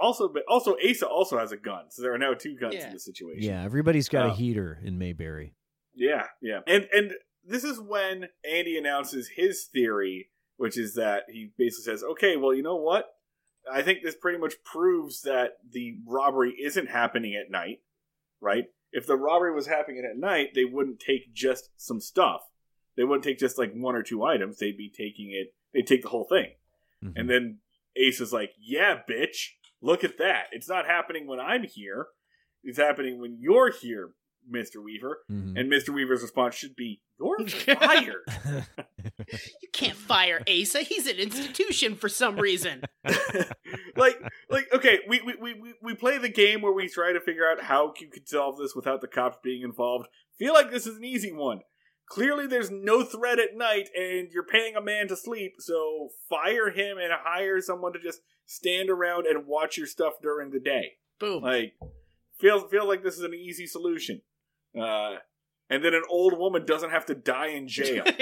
also, but also Asa also has a gun, so there are now two guns Yeah. in the situation. yeah, everybody's got a Uh, heater in Mayberry. Yeah, yeah. And and this is when Andy announces his theory, which is that he basically says, "Okay, well, you know what? I think this pretty much proves that the robbery isn't happening at night, right? If the robbery was happening at night, they wouldn't take just some stuff. They wouldn't take just like one or two items. They'd be taking it. They'd take the whole thing. Mhm. And then Ace is like, "Yeah, bitch, look at that. It's not happening when I'm here. It's happening when you're here, Mister Weaver." Mhm. And Mr. Weaver's response should be, You're [laughs] fired. You can't fire Asa. He's an institution for some reason. [laughs] like, like, okay, we, we, we, we play the game where we try to figure out how you could solve this without the cops being involved. Feel like this is an easy one. Clearly, there's no threat at night, and you're paying a man to sleep, so fire him and hire someone to just stand around and watch your stuff during the day. Boom. Like, feels feels like this is an easy solution. Uh, and then an old woman doesn't have to die in jail. [laughs]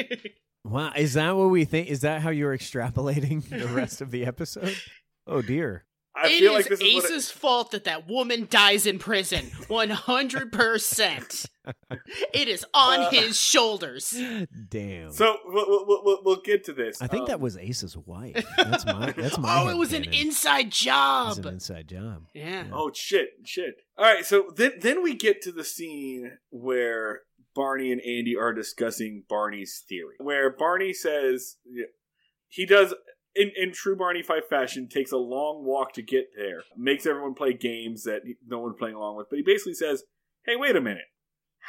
Wow, is that what we think? Is that how you're extrapolating the rest of the episode? [laughs] Oh dear. I It feel is like this is what it- Ace's fault that that woman dies in prison. [laughs] 100%. [laughs] It is on Uh, his shoulders. Damn. So we'll, we'll, we'll, we'll get to this. I think Um, that was Ace's wife. [laughs] That's my. That's my. Oh, it was an headcanon. inside It job. was an inside job. yeah. Oh shit, shit. All right, so then then we get to the scene where Barney and Andy are discussing Barney's theory, where Barney says he does. In, in true Barney Fife fashion, takes a long walk to get there. Makes everyone play games that no one's playing along with. But he basically says, "Hey, wait a minute.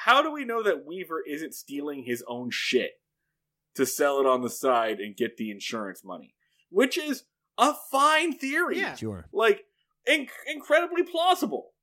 How do we know that Weaver isn't stealing his own shit to sell it on the side and get the insurance money?" Which is a fine theory. Yeah. Sure. like inc- incredibly plausible.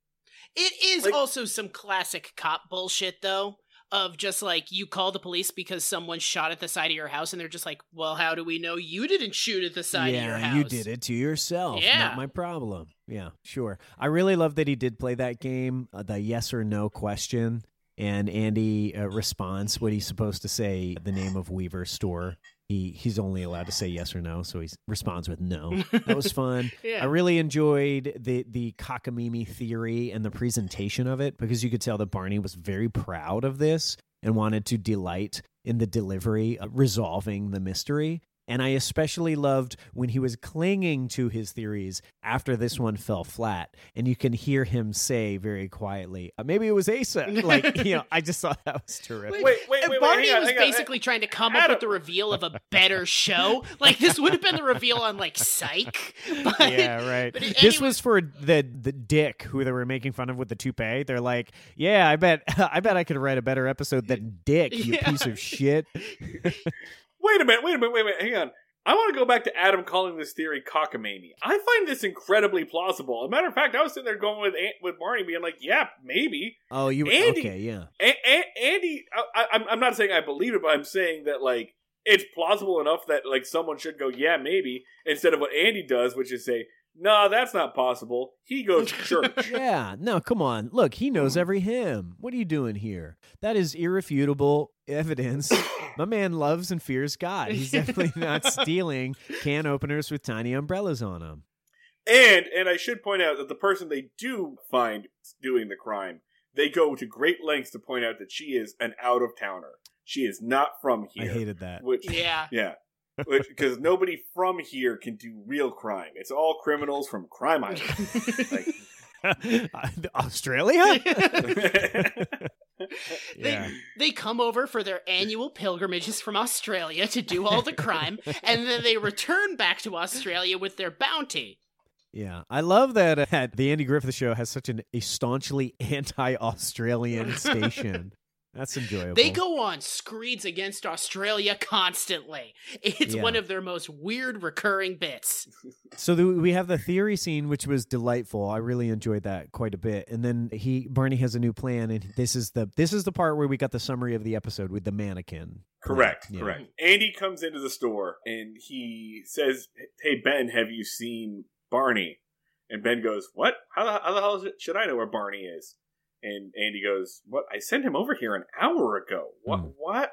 It is Like- also some classic cop bullshit, though, of just like you call the police because someone shot at the side of your house, and they're just like, well, how do we know you didn't shoot at the side yeah, of your house? you did it to yourself. Yeah. Not my problem. Yeah, sure. I really love that he did play that game, uh, the yes or no question, and Andy uh, responds what he's supposed to say. The name of Weaver's store. He he's only allowed to say yes or no, so he responds with no. That was [laughs] fun. Yeah. I really enjoyed the the cockamamie theory and the presentation of it because you could tell that Barney was very proud of this and wanted to delight in the delivery of resolving the mystery. And I especially loved when he was clinging to his theories after this one fell flat. And you can hear him say very quietly, uh, maybe it was Asa. [laughs] Like, you know, I just thought that was terrific. Wait, wait, And wait, wait, Barney hang on, was hang on. basically trying to come up with the reveal of a better show. [laughs] Like this would have been the reveal on like Psych. [laughs] But yeah, right. but it- this was for the the dick who they were making fun of with the toupee. They're like, "Yeah, I bet, I bet I could write a better episode than Dick, you Yeah. piece of shit." Wait a minute, wait a minute, wait a minute, hang on. I want to go back to Adam calling this theory cockamamie. I find this incredibly plausible. As a matter of fact, I was sitting there going with Ant- with Barney, being like, "Yeah, maybe." Oh, you Andy- okay? Yeah, A- A- Andy, I- I- I'm I'm not saying I believe it, but I'm saying that like it's plausible enough that like someone should go, "Yeah, maybe," instead of what Andy does, which is say, nah, that's not possible. He goes to church. [laughs] Yeah, no, come on. Look, he knows mm-hmm. every hymn. What are you doing here? That is irrefutable evidence. My man loves and fears God. He's definitely [laughs] not stealing can openers with tiny umbrellas on them. And and I should point out that the person they do find doing the crime, they go to great lengths to point out that she is an out of towner. She is not from here. I hated that. Which Yeah. yeah. Because nobody from here can do real crime. It's all criminals from Crime Island. [laughs] Like, uh, Australia? [laughs] [laughs] They, Yeah. they come over for their annual pilgrimages from Australia to do all the crime, [laughs] and then they return back to Australia with their bounty. Yeah, I love that uh, the Andy Griffith Show has such an, a staunchly anti-Australian station. [laughs] That's enjoyable. They go on screeds against Australia constantly. It's Yeah. one of their most weird recurring bits. [laughs] So the, we have the theory scene, which was delightful. I really enjoyed that quite a bit. And then he Barney has a new plan, and this is the this is the part where we got the summary of the episode with the mannequin. correct, Yeah. correct. Andy comes into the store and he says, "Hey Ben, have you seen Barney?" And Ben goes, "What? How the, how the hell is it- should I know where Barney is?" And Andy goes, "What? I sent him over here an hour ago. What? Hmm. What?"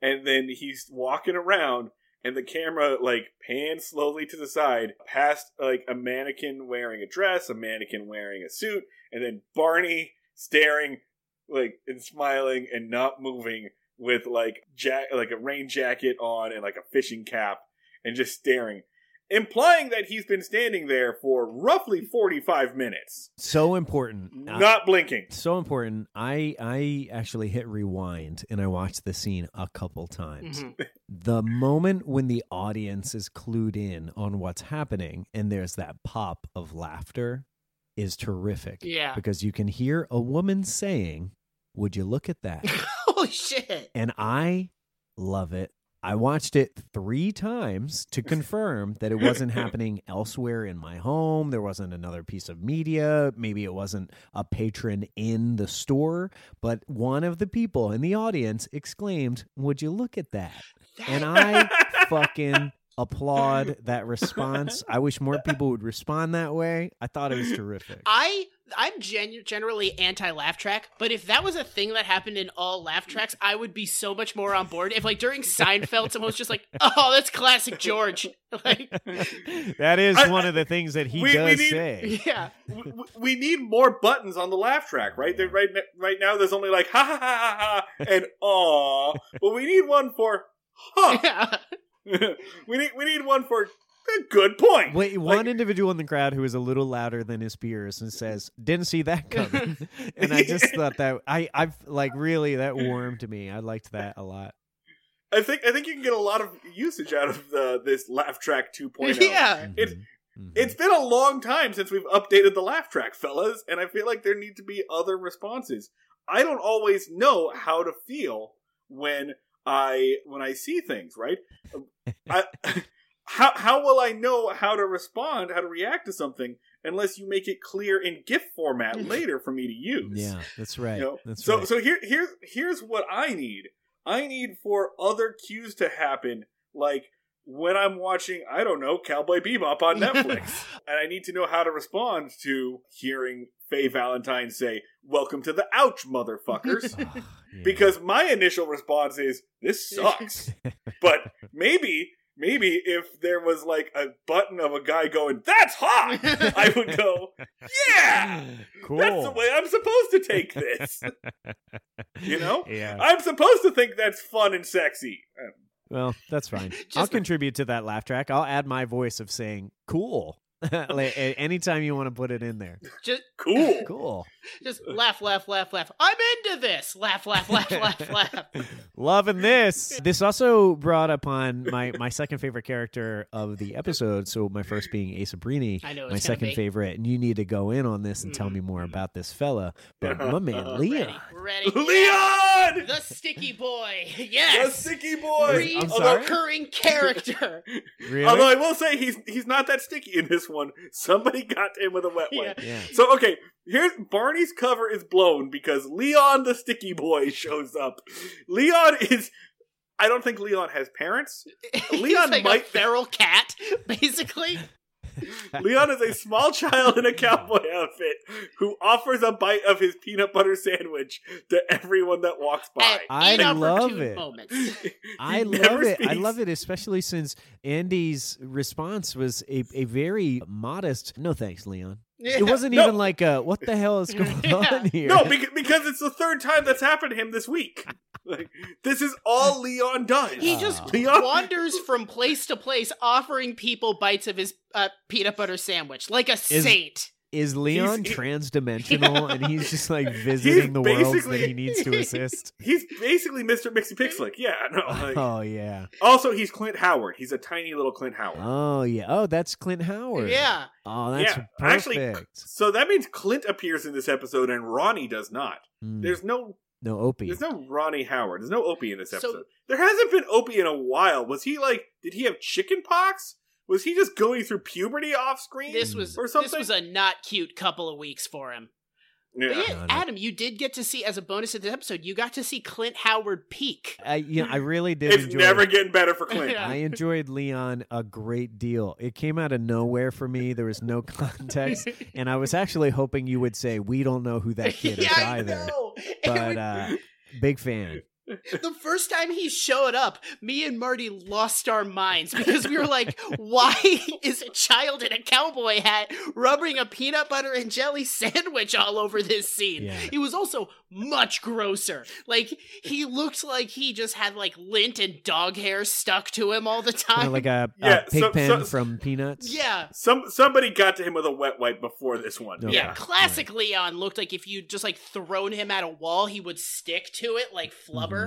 And then he's walking around, and the camera like pans slowly to the side, past like a mannequin wearing a dress, a mannequin wearing a suit, and then Barney staring like and smiling and not moving with like jack like a rain jacket on and like a fishing cap and just staring implying that he's been standing there for roughly 45 minutes So important. Uh, not blinking so important. I I actually hit rewind and I watched the scene a couple times. Mhm. [laughs] The moment when the audience is clued in on what's happening and there's that pop of laughter is terrific. Yeah. Because you can hear a woman saying, "Would you look at that?" [laughs] Holy shit. and I love it. I watched it three times to confirm that it wasn't happening [laughs] elsewhere in my home. There wasn't another piece of media. Maybe it wasn't a patron in the store, but one of the people in the audience exclaimed, Would you look at that? And I [laughs] fucking applaud that response. I wish more people would respond that way. I thought it was [laughs] terrific. I I'm genu- generally anti laugh track, but if that was a thing that happened in all laugh tracks, I would be so much more on board. If like during Seinfeld, someone was just like, [laughs] "Oh, that's classic George," [laughs] like, [laughs] that is I- one of the things that he we- we does need- say. yeah, we, we- we need more buttons on the laugh track right there right, right now there's only like ha ha ha ha ha and aw but we need one for huh yeah. we need we need one for a good point Wait, one Like- individual in the crowd who is a little louder than his peers and says, "Didn't see that coming," [laughs] and I just [laughs] thought that I, I've like really that warmed me. I liked that a lot. I think I think you can get a lot of usage out of the, this laugh track 2.0 [laughs] yeah. It's- Mhm. Mhm. It's been a long time since we've updated the laugh track, fellas, and I feel like there need to be other responses. I don't always know how to feel when I when I see things, right? I, how how will I know how to respond, how to react to something unless you make it clear in GIF format [laughs] later for me to use? yeah, that's right. You know, that's so right. so here here's here's what I need. I need for other cues to happen, like when I'm watching, I don't know, Cowboy Bebop on [laughs] Netflix, and I need to know how to respond to hearing Faye Valentine say, "Welcome to the ouch, motherfuckers." [laughs] Ah, yeah. because my initial response is, "This sucks," but maybe. Maybe if there was like a button of a guy going, "That's hot," I would go, "Yeah, [laughs] cool. that's the way I'm supposed to take this." [laughs] You know? Yeah. I'm supposed to think that's fun and sexy. Um, Well, that's fine. [laughs] I'll contribute to that laugh track. I'll add my voice of saying "cool." [laughs] like, anytime you want to put it in there. Just [laughs] Cool. [laughs] Cool. just laugh, laugh, laugh, laugh. I'm into this. Laugh, laugh, laugh, laugh, laugh. Loving this. This also brought upon my my second favorite character of the episode. So my first being Asa Breeney, I know my second be. favorite. And you need to go in on this and tell me more mm-hmm. about this fella. But my man Leon. Ready, ready. Leon! The sticky boy. Yes. The Yes. sticky boy! Re- I'm sorry? recurring character. Really? Although I will say he's he's not that sticky in this one. Somebody [laughs] got to him with a wet wipe. yeah. So okay, here's Barney's cover is blown because Leon the sticky boy [laughs] shows up. Leon is I don't think Leon has parents. [laughs] He's Leon like might- a feral cat, basically. [laughs] Leon is a small child in a cowboy outfit who offers a bite of his peanut butter sandwich to everyone that walks by. I love it. [laughs] I love never it. I love it, especially since Andy's response was a, a very modest, no thanks, Leon. It wasn't No. even like, uh, what the hell is [laughs] going Yeah. on here? No, because, because it's the third time that's happened to him this week. Like, this is all Leon does. He just Oh. Leon- wanders from place to place, offering people bites of his uh, peanut butter sandwich like a saint. is Leon He's- he- transdimensional [laughs] and he's just like visiting the worlds that he needs to assist? [laughs] He's basically Mr. Mxyzptlk. Yeah, no. Like, [laughs] oh, yeah. Also, he's Clint Howard. He's a tiny little Clint Howard. Oh, yeah. Oh, that's Clint Howard. Yeah. Oh, that's Yeah, perfect. actually, So that means Clint appears in this episode and Ronnie does not. Mm, There's no no Opie. there's no Ronnie Howard. There's no Opie in this So- episode. there hasn't been Opie in a while. Was he like did he have chicken pox? Was he just going through puberty off screen? This was or something? this was a not cute couple of weeks for him. But yeah. yeah, No, no. Adam, you did get to see as a bonus of this episode, you got to see Clint Howard peak. I, you know, I really did enjoy It's enjoy never getting better for Clint. Yeah. [laughs] I enjoyed Leon a great deal. It came out of nowhere for me. There was no [laughs] context, and I was actually hoping you would say we don't know who that kid is [laughs] yeah, I either. know. But uh, big fan. The first time he showed up, me and Marty lost our minds because we were like, why is a child in a cowboy hat rubbing a peanut butter and jelly sandwich all over this scene? Yeah. He was also much grosser. Like, he looked like he just had like lint and dog hair stuck to him all the Kind time. of like a, a Yeah, pig so- pen so- from Peanuts. yeah. Some somebody got to him with a wet wipe before this one. Okay. Yeah, classic Leon looked like if you just like thrown him at a wall, he would stick to it like flubber.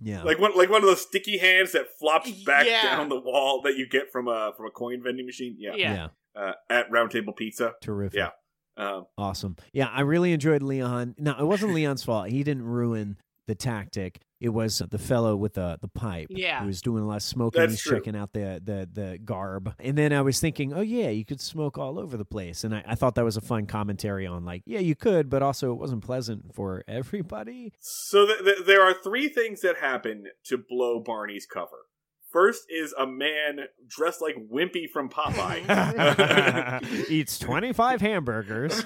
Yeah. Like one like one of those sticky hands that flops back Yeah. down the wall that you get from a from a coin vending machine. Yeah. Yeah. Uh, at Round Table Pizza. Terrific. Yeah. Um, Awesome. Yeah, I really enjoyed Leon. Now, it wasn't [laughs] Leon's fault. He didn't ruin the tactic. It was the fellow with the the pipe. Yeah. Who was doing a lot of smoking. That's He's true. checking out the, the the garb. And then I was thinking, oh yeah, you could smoke all over the place. And I, I thought that was a fun commentary on like, yeah, you could, but also it wasn't pleasant for everybody. So th- th- there are three things that happen to blow Barney's cover. First is a man dressed like Wimpy from [laughs] Popeye. [laughs] [laughs] Eats twenty five hamburgers.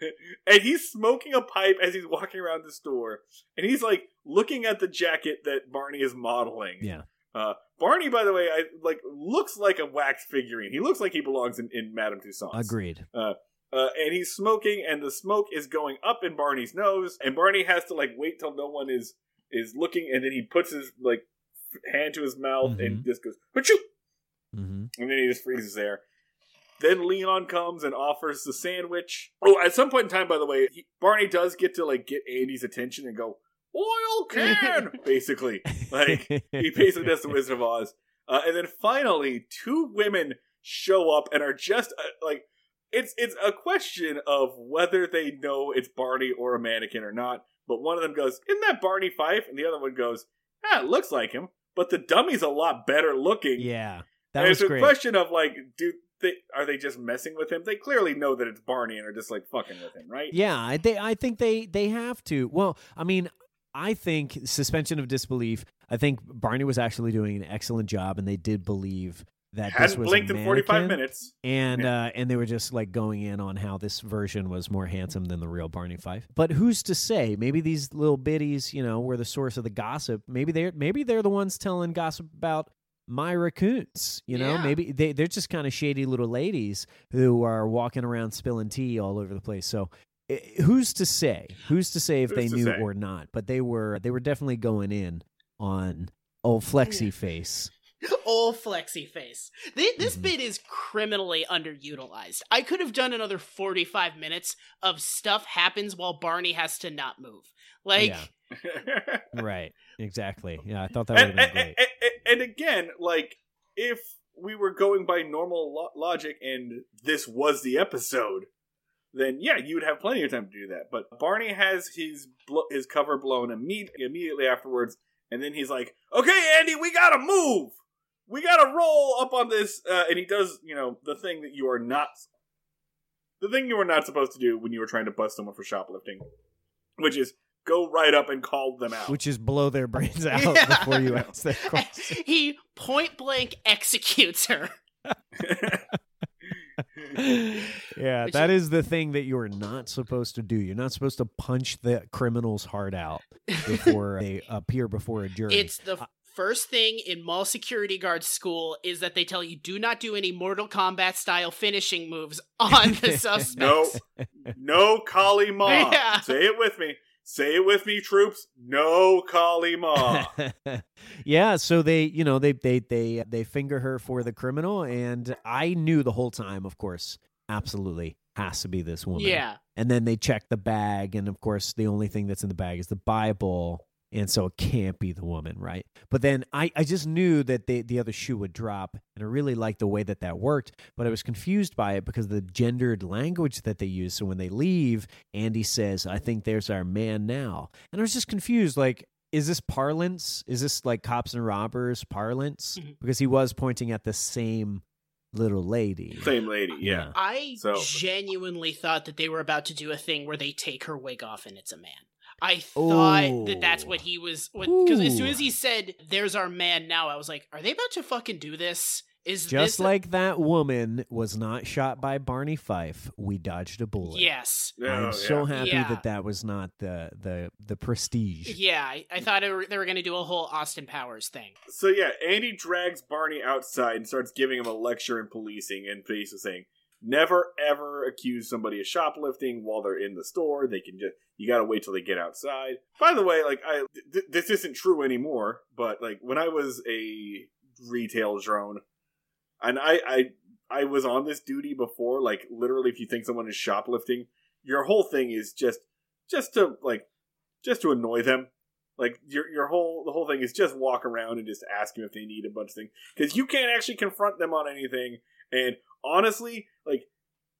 [laughs] and he's smoking a pipe as he's walking around the store. And he's like looking at the jacket that Barney is modeling. Yeah. Uh, Barney, by the way, I like looks like a wax figurine. He looks like he belongs in, in Madame Tussauds. Agreed. Uh, and he's smoking, and the smoke is going up in Barney's nose, and Barney has to like wait till no one is is looking, and then he puts his like hand to his mouth and just goes "Achoo!" hmm and then he just freezes there. Then Leon comes and offers the sandwich. Oh, at some point in time, by the way, he, Barney does get to like get Andy's attention and go oil can, [laughs] basically. Like he basically does the Wizard of Oz. Uh, and then finally, two women show up and are just uh, like it's it's a question of whether they know it's Barney or a mannequin or not. But one of them goes, "Isn't that Barney Fife?" And the other one goes, "Ah, it looks like him." But the dummy's a lot better looking. Yeah. That and was it's a great. question of like, do they are they just messing with him? They clearly know that it's Barney and are just like fucking with him, right? Yeah, I- they I think they they have to. Well, I mean, I think suspension of disbelief. I think Barney was actually doing an excellent job, and they did believe that this Hadn't was blinked in forty five minutes. and uh, and they were just like going in on how this version was more handsome than the real Barney Fife. But who's to say? Maybe these little biddies, you know, were the source of the gossip. Maybe they're maybe they're the ones telling gossip about Myra raccoons. You know, Yeah. maybe they they're just kind of shady little ladies who are walking around spilling tea all over the place. So. eh, Who's to say? Who's to say if Who's they knew say? or not? But they were they were definitely going in on old Flexi face. [laughs] Old flexi face. Th- This Mhm. bit is criminally underutilized. I could have done another 45 minutes of stuff happens while Barney has to not move. Like, Yeah. [laughs] right. Exactly. Yeah, I [laughs] thought that would have been great. and- and- and again, like if we were going by normal lo- logic and this was the episode, then yeah, you would have plenty of time to do that. But Barney has his blo- his cover blown imme- immediately afterwards, and then he's like, "Okay, Andy, we gotta move. We gotta roll up on this." Uh, and he does, you know, the thing that you are not, the thing you were not supposed to do when you were trying to bust someone for shoplifting, which is go right up and call them out. Which is blow their brains [laughs] out Yeah. before you ask that [laughs] question. he point blank executes her. [laughs] yeah, Which- that is the thing that you're not supposed to do. You're not supposed to punch the criminal's heart out before they appear before a jury. It's the f- first thing in mall security guard school is that they tell you do not do any Mortal Kombat style finishing moves on the suspects. No, no Kali Ma. Yeah. Say it with me. Say it with me, troops. No Kali Ma. [laughs] yeah, so they, you know, they they they they finger her for the criminal, and I knew the whole time, of course, absolutely has to be this woman. Yeah. and then they check the bag, and of course, the only thing that's in the bag is the Bible, and so it can't be the woman, right? But then I I just knew that the the other shoe would drop, and I really liked the way that that worked, but I was confused by it because of the gendered language that they use. So when they leave, Andy says, "I think there's our man now," and I was just confused, like. Is this parlance? Is this like cops and robbers parlance? Mhm. Because he was pointing at the same little lady. Same lady. Yeah. I So- genuinely thought that they were about to do a thing where they take her wig off and it's a man. I thought that that's what he was because as soon as he said there's our man now I was like are they about to fucking do this? Is Just this like that woman was not shot by Barney Fife, we dodged a bullet. Yes. Oh, I'm so yeah. happy Yeah. that that was not the the the prestige. Yeah, I, I thought it were, they were going to do a whole Austin Powers thing. So yeah, Andy drags Barney outside and starts giving him a lecture in policing and basically saying, never ever accuse somebody of shoplifting while they're in the store. They can just you got to wait till they get outside. By the way, like I th- this isn't true anymore, but like when I was a retail drone, and I I I was on this duty before. Like literally, if you think someone is shoplifting, your whole thing is just just to like just to annoy them. Like your your whole the whole thing is just walk around and just ask them if they need a bunch of things because you can't actually confront them on anything. And honestly, like,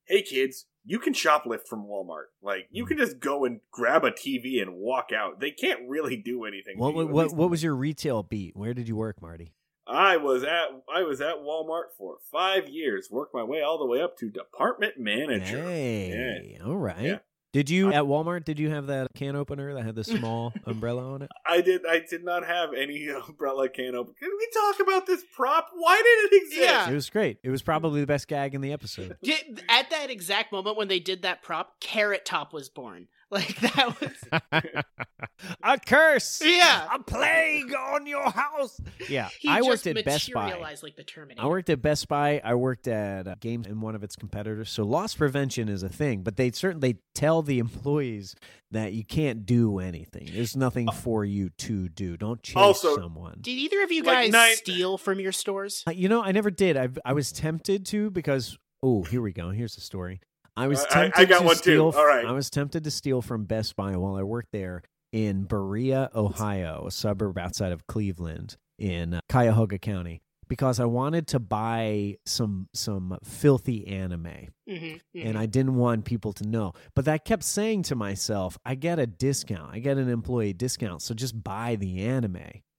hey kids, you can shoplift from Walmart. Like you hmm. can just go and grab a TV and walk out. They can't really do anything. What you, what what, was your retail beat? Where did you work, Marty? I was at I was at Walmart for five years. Worked my way all the way up to department manager. Hey, all right. Yeah. Did you at Walmart? Did you have that can opener that had the [laughs] small umbrella on it? I did. I did not have any [laughs] umbrella can opener. Can we talk about this prop? Why did it exist? Yeah. It was great. It was probably the best gag in the episode. Yeah, At that exact moment when they did that prop, Carrot Top was born. Like that was [laughs] a curse. Yeah. A plague on your house. Yeah. he I just worked at Best Buy. like the Terminator. I worked at Best Buy. I worked at uh, Games and one of its competitors. So loss prevention is a thing, but they certainly tell the employees that you can't do anything. There's nothing for you to do. Don't chase Also- someone. Did either of you Like guys nine- steal from your stores? Uh, You know, I never did. I I was tempted to because oh, here we go. Here's the story. I was I- I- I tempted got to one too. steal. All right. I was tempted to steal from Best Buy while I worked there in Berea, Ohio, a suburb outside of Cleveland in uh, Cuyahoga County, because I wanted to buy some some filthy anime Mm-hmm, and I didn't want people to know. But I kept saying to myself, I get a discount. I get an employee discount, so just buy the anime.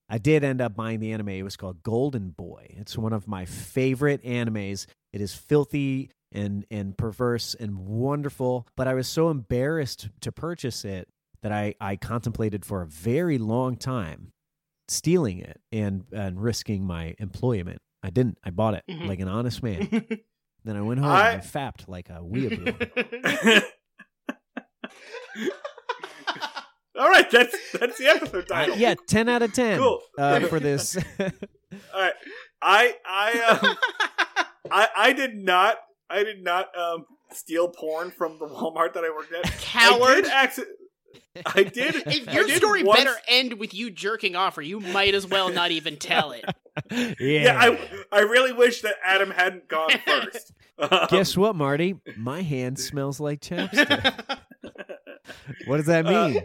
I did end up buying the anime. It was called Golden Boy. It's one of my favorite animes. It is filthy and and perverse and wonderful, but I was so embarrassed to purchase it that I I contemplated for a very long time stealing it and and risking my employment. I didn't. I bought it Mhm. like an honest man. [laughs] Then I went home I- and fapped like a weeaboo. [laughs] [laughs] All right, that's that's the episode Uh, title. yeah, ten out of ten Cool. uh, for this. All right. I I um I I did not I did not um steal porn from the Walmart that I worked at. Coward. I did acci- I did. [laughs] If I your did story once- better end with you jerking off, or you might as well not even tell it. [laughs] yeah. Yeah, I I really wish that Adam hadn't gone [laughs] first. Um, Guess what, Marty? My hand smells like chapstick. what does that Uh, mean?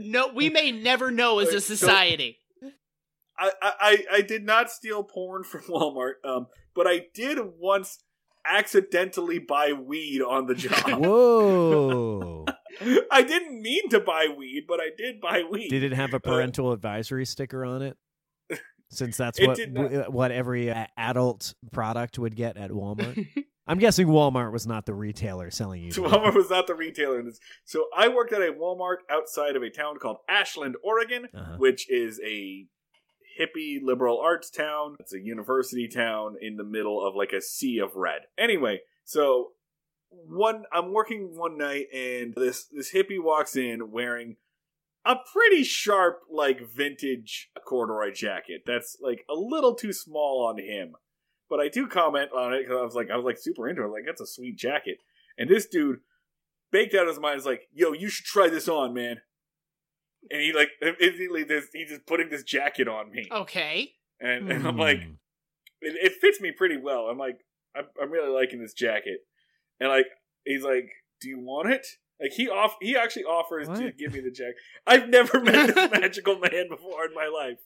no, we may never know as a society. I, I I did not steal porn from Walmart, um, but I did once accidentally buy weed on the job. [laughs] Whoa! [laughs] I didn't mean to buy weed, but I did buy weed. Did it have a parental advisory sticker on it? Since that's It what did not. w- what every uh, adult product would get at Walmart. [laughs] I'm guessing Walmart was not the retailer selling you. So Walmart was not the retailer in this. So I worked at a Walmart outside of a town called Ashland, Oregon, Uh-huh. which is a hippie liberal arts town. It's a university town in the middle of like a sea of red. Anyway, So one, I'm working one night, and this this hippie walks in wearing a pretty sharp, like vintage corduroy jacket. That's like a little too small on him, but I do comment on it because I was like, I was like super into it. Like that's a sweet jacket, and this dude baked out his mind is like, "Yo, you should try this on, man." And he like [laughs] immediately this he's just putting this jacket on me, Okay. and, and I'm like, Hmm. it, it fits me pretty well. I'm like, I'm, I'm really liking this jacket, and like, he's like, "Do you want it?" Like he off, he actually offers to give me the jacket. I've never met this [laughs] magical man before in my life.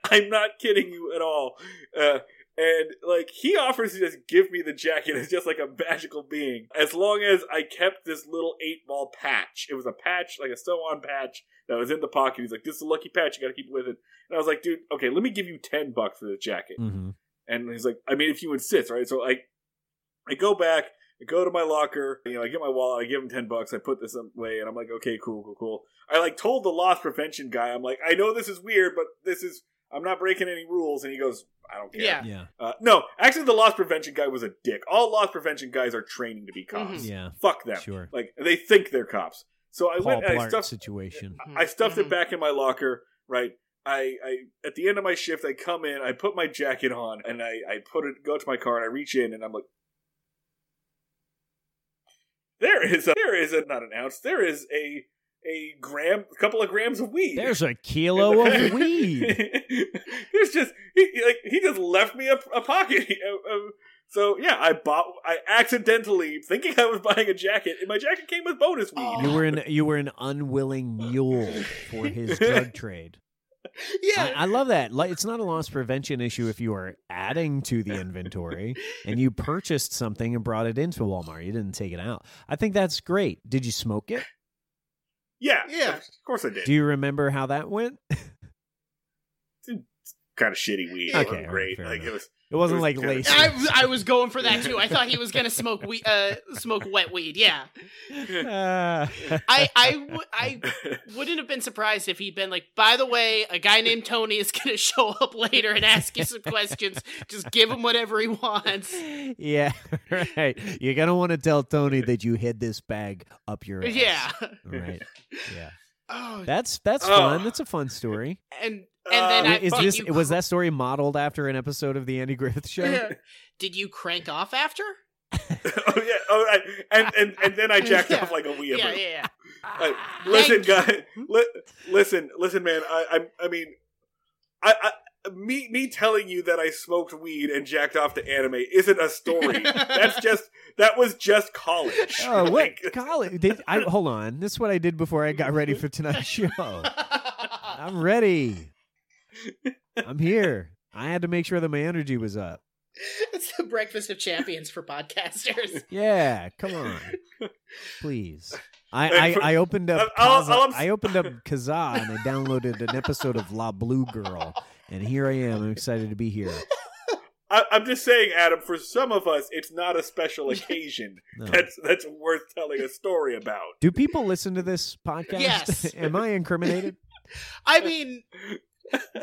[laughs] I'm not kidding you at all. Uh, and like he offers to just give me the jacket [laughs] as just like a magical being, as long as I kept this little eight ball patch. It was a patch, like a sew-on patch that was in the pocket. He's like, "This is a lucky patch. You got to keep it with it." And I was like, "Dude, okay, let me give you ten bucks for this jacket." Mm-hmm. And he's like, I mean, if you insist, right? So I, I go back, I go to my locker, you know, I get my wallet, I give him ten bucks, I put this away, and I'm like, okay, cool, cool, cool. I like told the loss prevention guy, I'm like, I know this is weird, but this is, I'm not breaking any rules, and he goes, I don't care. Yeah. Yeah. Uh, no, actually, the loss prevention guy was a dick. All loss prevention guys are training to be cops. Mhm. Yeah. Fuck them. Sure. Like they think they're cops. So I Paul went and I stuffed situation. I stuffed Mhm. it back in my locker, right? I, I at the end of my shift I come in, I put my jacket on and I, I put it go to my car and I reach in and I'm like There is a there is a not an ounce, there is a a gram a couple of grams of weed. There's a kilo of [laughs] weed. [laughs] There's just he like he just left me a, a pocket. [laughs] So yeah, I bought. I accidentally thinking I was buying a jacket, and my jacket came with bonus weed. You were an you were an unwilling mule for his drug trade. Yeah. I, I love that. Like, it's not a loss prevention issue if you are adding to the inventory and you purchased something and brought it into Walmart. You didn't take it out. I think that's great. Did you smoke it? Yeah, Yeah. Of course I did. Do you remember how that went? Kind of shitty weed. Okay, it wasn't all right, great. fair like enough. it was. It wasn't was like kinda- lace. I, I was going for that too. I thought he was gonna smoke weed, uh, smoke wet weed. Yeah, Uh, I, I, w- I wouldn't have been surprised if he'd been like, by the way, a guy named Tony is gonna show up later and ask you some questions. Just give him whatever he wants. yeah, [laughs] right. You're gonna want to tell Tony that you hid this bag up your ass. Yeah. right. Yeah, Oh, that's that's Oh. fun. That's a fun story. and and then Uh, I, is this you was that story modeled after an episode of the Andy Griffith [laughs] Show? Yeah. Did you crank off after? [laughs] oh yeah. Oh, right. and and and then I [laughs] jacked Yeah. off like a wee. Yeah, yeah, yeah. Like, listen, Thank you. guy. Li- listen, listen, man. I, I, I mean, I, I, me, me telling you that I smoked weed and jacked off to anime isn't a story. That's just that was just college. Oh, what Like, college? Did, I, hold on. This is what I did before I got ready for tonight's show. I'm ready. I'm here. I had to make sure that my energy was up. it's the breakfast of champions for podcasters. [laughs] Yeah, come on, please. I, I, I opened up I'll- I'll- Kaza- I'll- I opened up Kazaa and I downloaded an episode of La Blue Girl, and here I am. I'm excited to be here. I, I'm just saying, Adam. For some of us, it's not a special [laughs] occasion No. that's that's worth telling a story about. Do people listen to this podcast? Yes. [laughs] Am I incriminated? I mean,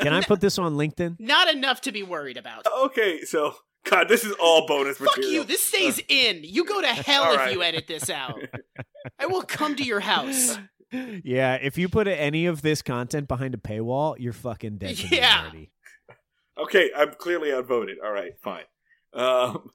Can I put this on LinkedIn? [laughs] not enough to be worried about. Okay, so God, this is all bonus Fuck material. you. This stays in. You go to hell All if right. you edit this out. [laughs] I will come to your house. Yeah, if you put any of this content behind a paywall, you're fucking dead to me Yeah. already. Okay, I'm clearly outvoted. All right, fine. Um,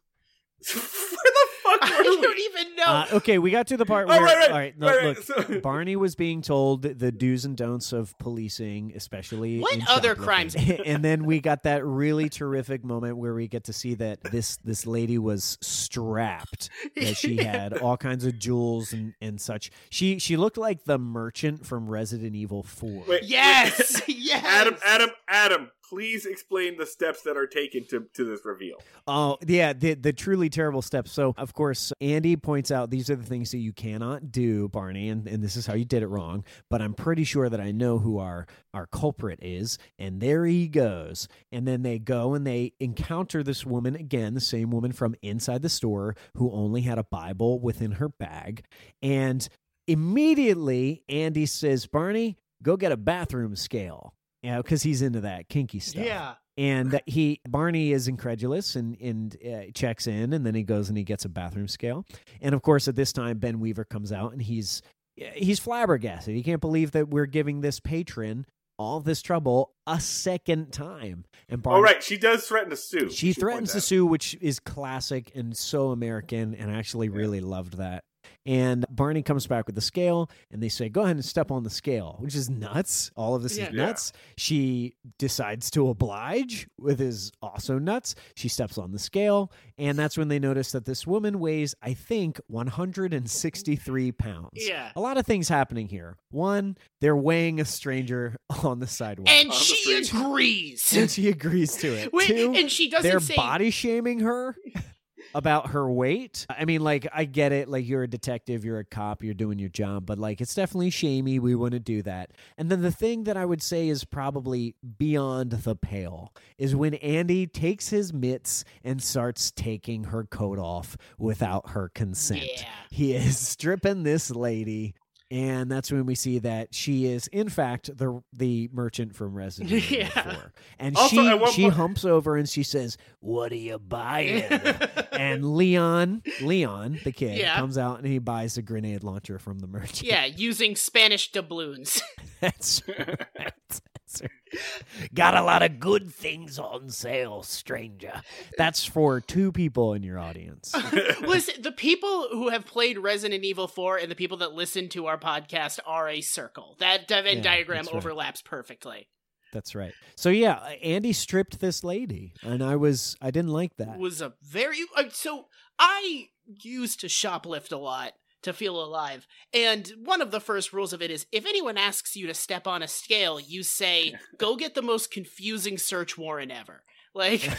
where the fuck I were don't we? even know. Uh, okay, we got to the part Oh, where right, right, all right, no, right, right, look, so- Barney was being told the do's and don'ts of policing, especially What in other crimes? [laughs] and then we got that really terrific moment where we get to see that this this lady was strapped, that she [laughs] had all kinds of jewels and and such. She she looked like the merchant from Resident Evil Four. Wait, Yes, [laughs] yes. Adam, Adam, Adam. Please explain the steps that are taken to to this reveal. Oh, yeah, the the truly terrible steps. So, of course, Andy points out these are the things that you cannot do, Barney, and, and this is how you did it wrong. But I'm pretty sure that I know who our our culprit is, and there he goes. And then they go and they encounter this woman again, the same woman from inside the store who only had a Bible within her bag, and immediately Andy says, "Barney, go get a bathroom scale." Yeah, because he's into that kinky stuff. Yeah. And he Barney is incredulous and and uh, checks in, and then he goes and he gets a bathroom scale. And of course, at this time, Ben Weaver comes out and he's he's flabbergasted. He can't believe that we're giving this patron all this trouble a second time. And Barney, Oh right, she does threaten to sue. she threatens to sue, which is classic and so American, and I actually really loved that. And Barney comes back with the scale, and they say, "Go ahead and step on the scale," which is nuts. All of this Yeah. is Yeah. nuts. She decides to oblige, with is also nuts. She steps on the scale, and that's when they notice that this woman weighs, I think, 163 pounds. Yeah. a lot of things happening here. One, they're weighing a stranger on the sidewalk, And On the she street. agrees. and she agrees to it. Wait, Two, and she doesn't they're say body shaming her [laughs] about her weight. I mean, like, I get it. Like, you're a detective, you're a cop, you're doing your job, but like, it's definitely shamey. We wouldn't do that. And then the thing that I would say is probably beyond the pale is when Andy takes his mitts and starts taking her coat off without her consent. Yeah. He is stripping this lady. And that's when we see that she is, in fact, the the merchant from Resident [laughs] Evil Yeah. 4. And Also, she she point- humps over and she says, "What are you buying?" [laughs] and Leon, Leon, the kid, Yeah. comes out and he buys a grenade launcher from the merchant. yeah, using Spanish doubloons. [laughs] that's right. [laughs] Got a lot of good things on sale, stranger. That's for two people in your audience. [laughs] Listen, the people who have played Resident Evil 4 and the people that listen to our podcast are a circle. That Venn Yeah, diagram that's right. overlaps perfectly. That's right. So yeah, Andy stripped this lady, and I was I didn't like that. Was a very uh, so I used to shoplift a lot to feel alive. And one of the first rules of it is if anyone asks you to step on a scale, you say, [laughs] "Go get the most confusing search warrant ever." Like [laughs]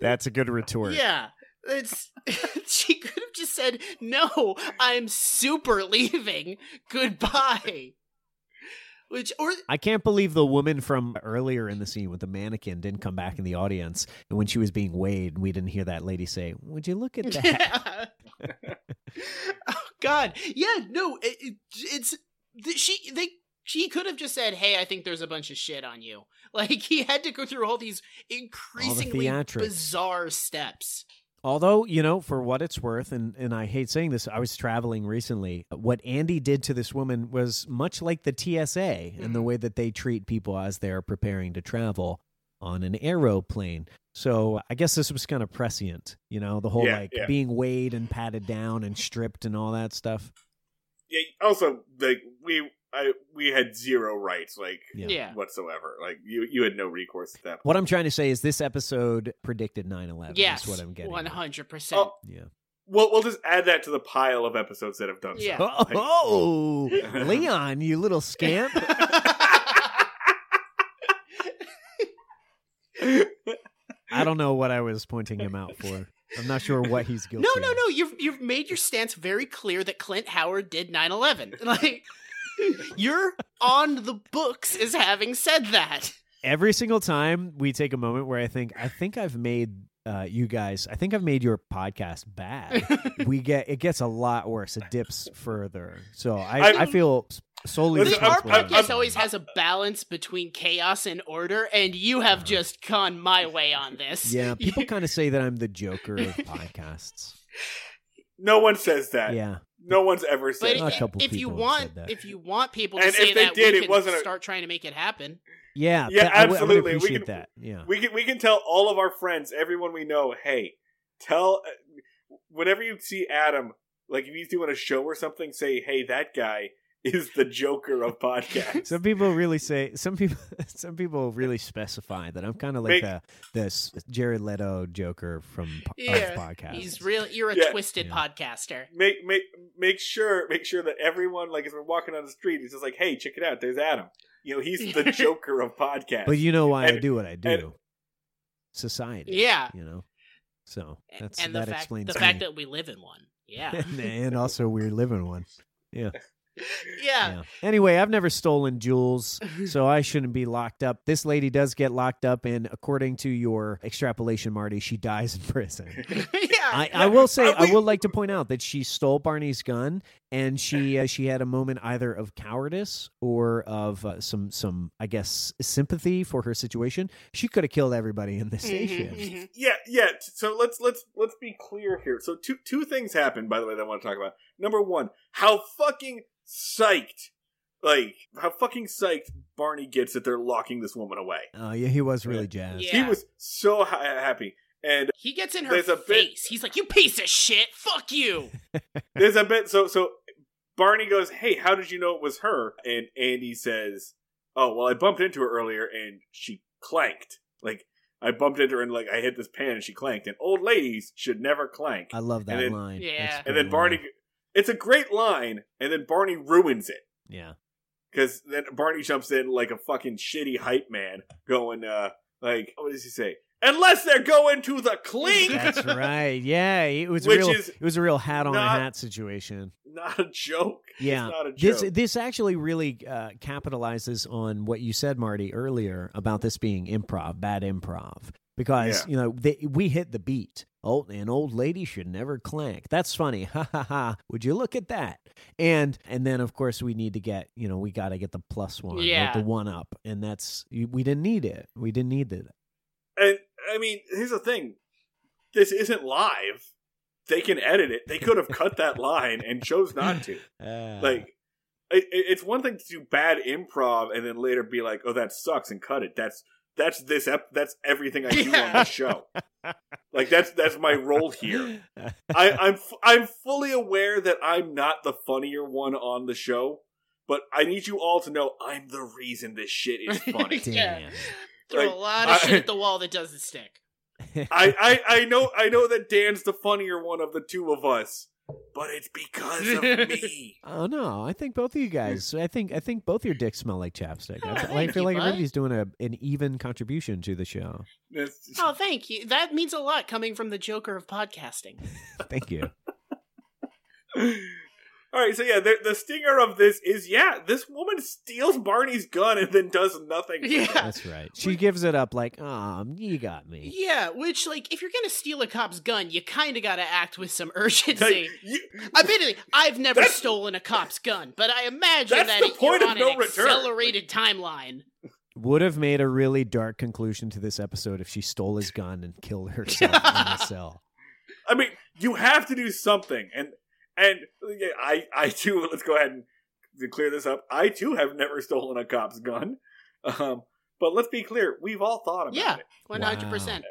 That's a good retort. Yeah. It's [laughs] she could have just said, "No, I'm super leaving. Goodbye." Which or I can't believe the woman from earlier in the scene with the mannequin didn't come back in the audience, and when she was being weighed, we didn't hear that lady say, "Would you look at [laughs] that?" oh god. Yeah, no, it, it, it's she they she could have just said, "Hey, I think there's a bunch of shit on you." [laughs] Like he had to go through all these increasingly theatrics. bizarre steps. Although, you know, for what it's worth, and, and I hate saying this, I was traveling recently. What Andy did to this woman was much like the TSA and the mm-hmm. way that they treat people as they're preparing to travel on an aeroplane. So I guess this was kind of prescient, you know, the whole Yeah, like yeah. being weighed and patted down and stripped and all that stuff. yeah, also, like we, I, we had zero rights, like Yeah. Yeah. whatsoever. Like you, you had no recourse at that. Point. What I'm trying to say is this episode predicted 9 11. Yes. That's what I'm getting. One at. hundred percent. Oh, Yeah. we'll we'll just add that to the pile of episodes that have done so. Yeah. Oh, oh [laughs] Leon, you little scamp. [laughs] I don't know what I was pointing him out for. I'm not sure what he's guilty. No, no, no. You've you've made your stance very clear that Clint Howard did 9/11. [laughs] Like you're on the books as having said that. Every single time we take a moment where I think, I think I've made uh, you guys, I think I've made your podcast bad. [laughs] we get it gets a lot worse. It dips further. So I, I, I- feel solely Listen, our responsible. I'm- podcast always has a balance between chaos and order, and you have just gone my way on this. Yeah, people [laughs] kind of say that I'm the Joker of podcasts. No one says that. Yeah, No one's ever But said A if, that. couple if you want, said that. if you want people to And say if they that, did, we it can wasn't a- start trying to make it happen. yeah, Yeah, that- I would- I would absolutely. We appreciate can- that. Yeah, We can we can tell all of our friends, everyone we know, hey, tell uh, whenever you see Adam, like if he's doing a show or something, say, hey, that guy is the Joker of podcasts. Some people really say some people [laughs] some people really specify that I'm kind of like Make- the this Jared Leto Joker from po- Yeah, of podcasts. He's real. You're a Yeah. twisted Yeah. podcaster. make make make sure make sure that everyone, like as we're walking on the street, it's just like, hey, check it out, there's Adam. You know, he's the [laughs] Joker of podcasts. But you know why I do what I do. and- Society. Yeah, You know. So that's and that fact explains the me. fact that we live in one. Yeah, and, [laughs] and also we're living one. yeah. Yeah. Anyway, I've never stolen jewels, so I shouldn't be locked up. This lady does get locked up, and according to your extrapolation, Marty, she dies in [laughs] prison. [laughs] yeah. I, I will say, Uh, I we- would like to point out that she stole Barney's gun and she [laughs] uh, she had a moment either of cowardice or of uh, some some I guess sympathy for her situation. She could have killed everybody in the Mhm, station. mhm. Yeah, yeah. So let's let's let's be clear here. So two two things happened, by the way, that I want to talk about. Number one, how fucking psyched, like how fucking psyched Barney gets that they're locking this woman away. Oh yeah, he was really jazzed. Yeah. He was so ha- happy, and He gets in her There's a bit- face. He's like, "You piece of shit! Fuck you!" [laughs] there's a bit. So so Barney goes, "Hey, how did you know it was her?" And Andy says, "Oh, well, I bumped into her earlier, and she clanked. Like I bumped into her, and like I hit this pan, and she clanked. And old ladies should never clank." I love that And then- line. Yeah. And then Barney, line. it's a great line, and then Barney ruins it. Yeah. Because then Barney jumps in like a fucking shitty hype man, going, uh, like, what does he say? Unless they're going to the clink! That's [laughs] right. Yeah, it was a Which real is it was a real hat on not- a hat situation. Not a joke. Yeah. It's not a This joke. this this actually really uh, capitalizes on what you said, Marty, earlier about this being improv, bad improv, because Yeah. you know they, we hit the beat. Oh, an old lady should never clank. That's funny. [laughs] Ha ha ha. Would you look at that? And and then of course we need to get you know we got to get the plus one, the- Yeah. the one up, and that's we didn't need it. We didn't need it. I mean, here's the thing this isn't live. They can edit it. They could have cut that [laughs] line and chose not to. Uh, Like, it, it- it's one thing to do bad improv and then later be like, "Oh, that sucks," and cut it. That's that's this ep- that's everything I do on Yeah. [laughs] this show. Like that's that's my role here. I, I'm f- I'm fully aware that I'm not the funnier one on the show, but I need you all to know I'm the reason this shit is [laughs] funny. Yeah. Damn. Throw Like, a lot of I- shit at [laughs] the wall that doesn't stick. I, I I know I know that Dan's the funnier one of the two of us, but it's because of [laughs] me. Oh no! I think both of you guys. I think I think both your dicks smell like chapstick. Oh, I, I [laughs] feel you, like bud. everybody's doing a an even contribution to the show. Oh, thank you. That means a lot coming from the Joker of podcasting. Thank you. All right, so yeah, the, the stinger of this is yeah, this woman steals Barney's gun and then does nothing. with it. Yeah. That's right. She gives it up like, "Ah, you got me." Yeah, which, like, if you're gonna steal a cop's gun, you kind of gotta act with some [laughs] urgency. Like, you- Admittedly, I've never stolen a cop's gun, but I imagine That's that the you're point of on no an return. accelerated timeline. Would have made a really dark conclusion to this episode if she stole his gun and killed herself in a [laughs] cell. I mean, you have to do something, and and I I too. [laughs] Let's go ahead and to clear this up. I too have never stolen a cop's gun, um, but let's be clear, we've all thought about it. Yeah, one hundred percent.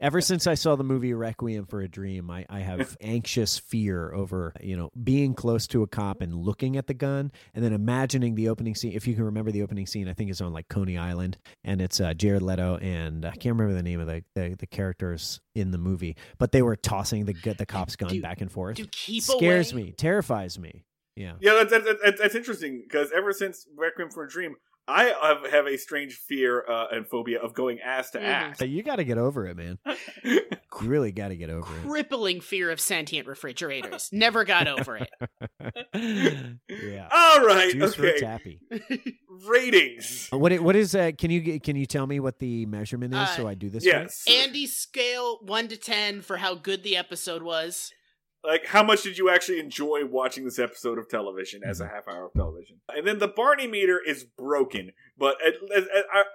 Ever [laughs] since I saw the movie Requiem for a Dream, I, I have [laughs] anxious fear over, you know, being close to a cop and looking at the gun and then imagining the opening scene. If you can remember the opening scene, I think it's on like Coney Island and it's uh, Jared Leto and I can't remember the name of the, the, the characters in the movie, but they were tossing the, the cop's gun Dude, back and forth. To keep Scares away. me, terrifies me. Yeah. yeah, that's that's, that's, that's interesting because ever since Requiem for a Dream, I have, have a strange fear uh, and phobia of going ass to Mhm. ass. You got to get over it, man. [laughs] You really got to get over it. Crippling fear of sentient refrigerators. Never got over it. it. [laughs] yeah. All right, Juice for okay. tappy. Ratings. What i- what is uh can you can you tell me what the measurement is Uh, so I do this right? Yes. Andy's scale one to ten for how good the episode was. Like how much did you actually enjoy watching this episode of television as a half hour of television? And then the barney meter is broken but as, as,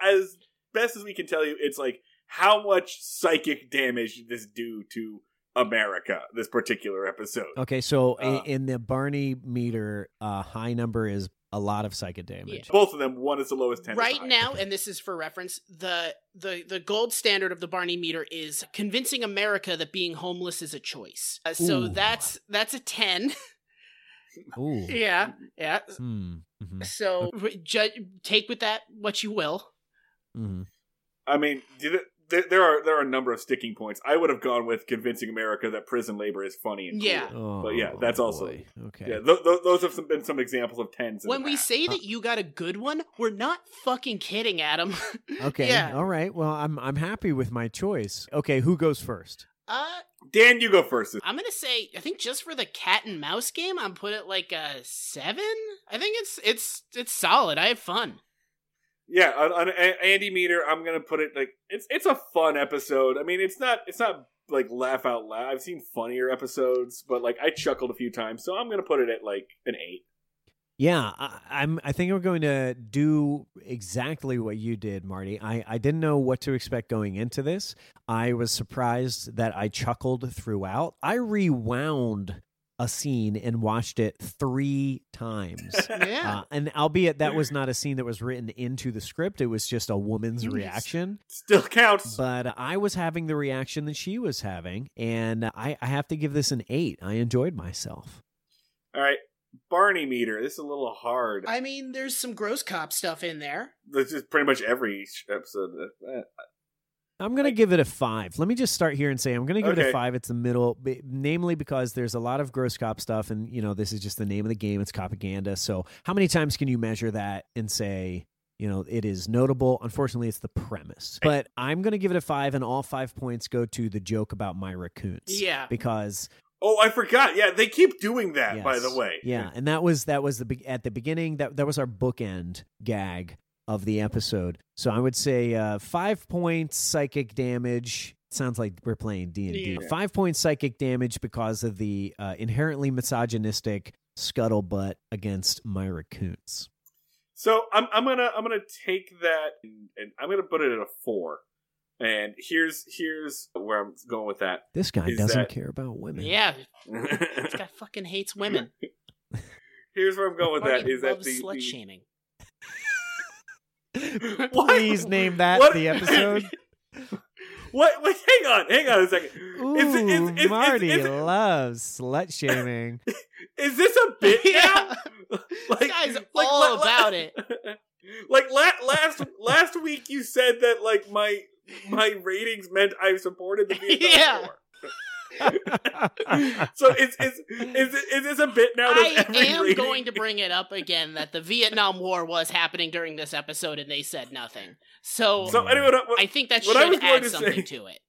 as best as we can tell you it's like how much psychic damage did this do to america this particular episode? Okay, so Uh, in the Barney meter, uh, high number is a lot of psychic damage. both of them one is the lowest 10 right now, and this is for reference, the the the gold standard of the Barney meter is convincing America that being homeless is a choice. Uh, so Ooh. that's that's a ten. Ooh. [laughs] yeah, yeah. Hmm. mhm, So ju- take with that what you will. Mm-hmm. i mean did it, there, there are there are a number of sticking points i would have gone with convincing america that prison labor is funny and cool. Yeah. Oh, But yeah, that's also- boy. okay. yeah th- th- those have some, been some examples of tens When we say that you got a good one, we're not fucking kidding, Adam. [laughs] Okay. Yeah. All right. Well, I'm I'm happy with my choice. Okay, who goes first? Uh, dan you go first I'm gonna say I think just for the cat and mouse game, I'm put it like a seven. I think it's it's it's solid. I have fun. Yeah, on, on Andy Meter, I'm gonna put it like it's it's a fun episode. I mean, it's not it's not like laugh out loud. I've seen funnier episodes, but like I chuckled a few times, so I'm gonna put it at like an eight. Yeah, I, I'm. I think we're going to do exactly what you did, Marty. I, I didn't know what to expect going into this. I was surprised that I chuckled throughout. I rewound a scene and watched it three times. [laughs] Yeah. Uh, and albeit that was not a scene that was written into the script, it was just a woman's reaction. Still counts. But I was having the reaction that she was having, and I, I have to give this an eight. I enjoyed myself. All right, Barney meter. This is a little hard. I mean, there's some gross cop stuff in there. This is pretty much every episode. I'm going to give it a five. Let me just start here and say I'm going to give it a five. It's the middle, b- namely because there's a lot of gross cop stuff, and you know this is just the name of the game. It's propaganda. So how many times can you measure that and say? You know, it is notable. Unfortunately, it's the premise. But I'm going to give it a five, and all five points go to the joke about my Kuntz. Yeah. Because Oh, I forgot. Yeah, they keep doing that. By the way. Yeah, and that was that was the at the beginning that that was our bookend gag of the episode. So I would say uh, five points psychic damage. Sounds like we're playing D and D. Five points psychic damage because of the uh, inherently misogynistic scuttlebutt against Myra Kuntz. So I'm I'm gonna I'm gonna take that and, and I'm gonna put it at a four. And here's here's where I'm going with that. This guy doesn't that- care about women. Yeah, [laughs] this guy fucking hates women. [laughs] here's where I'm going with that. Marty that loves the, slut the shaming? [laughs] What? Please name that What? the episode. [laughs] what? Wait, hang on, hang on a second. Ooh, Is it- is- is- is- Marty is it- loves slut shaming. [laughs] Is this a bit now? Yeah. Like, This guy's like, all la- la- about it. like la- last last week, you said that like my my ratings meant I supported the Vietnam Yeah. War. [laughs] So is is is is this a bit now? Does I every am rating- going to bring it up again that the Vietnam War was happening during this episode and they said nothing. So, So mm. anyway, what, what, I think that what I was should going add to something say- to it.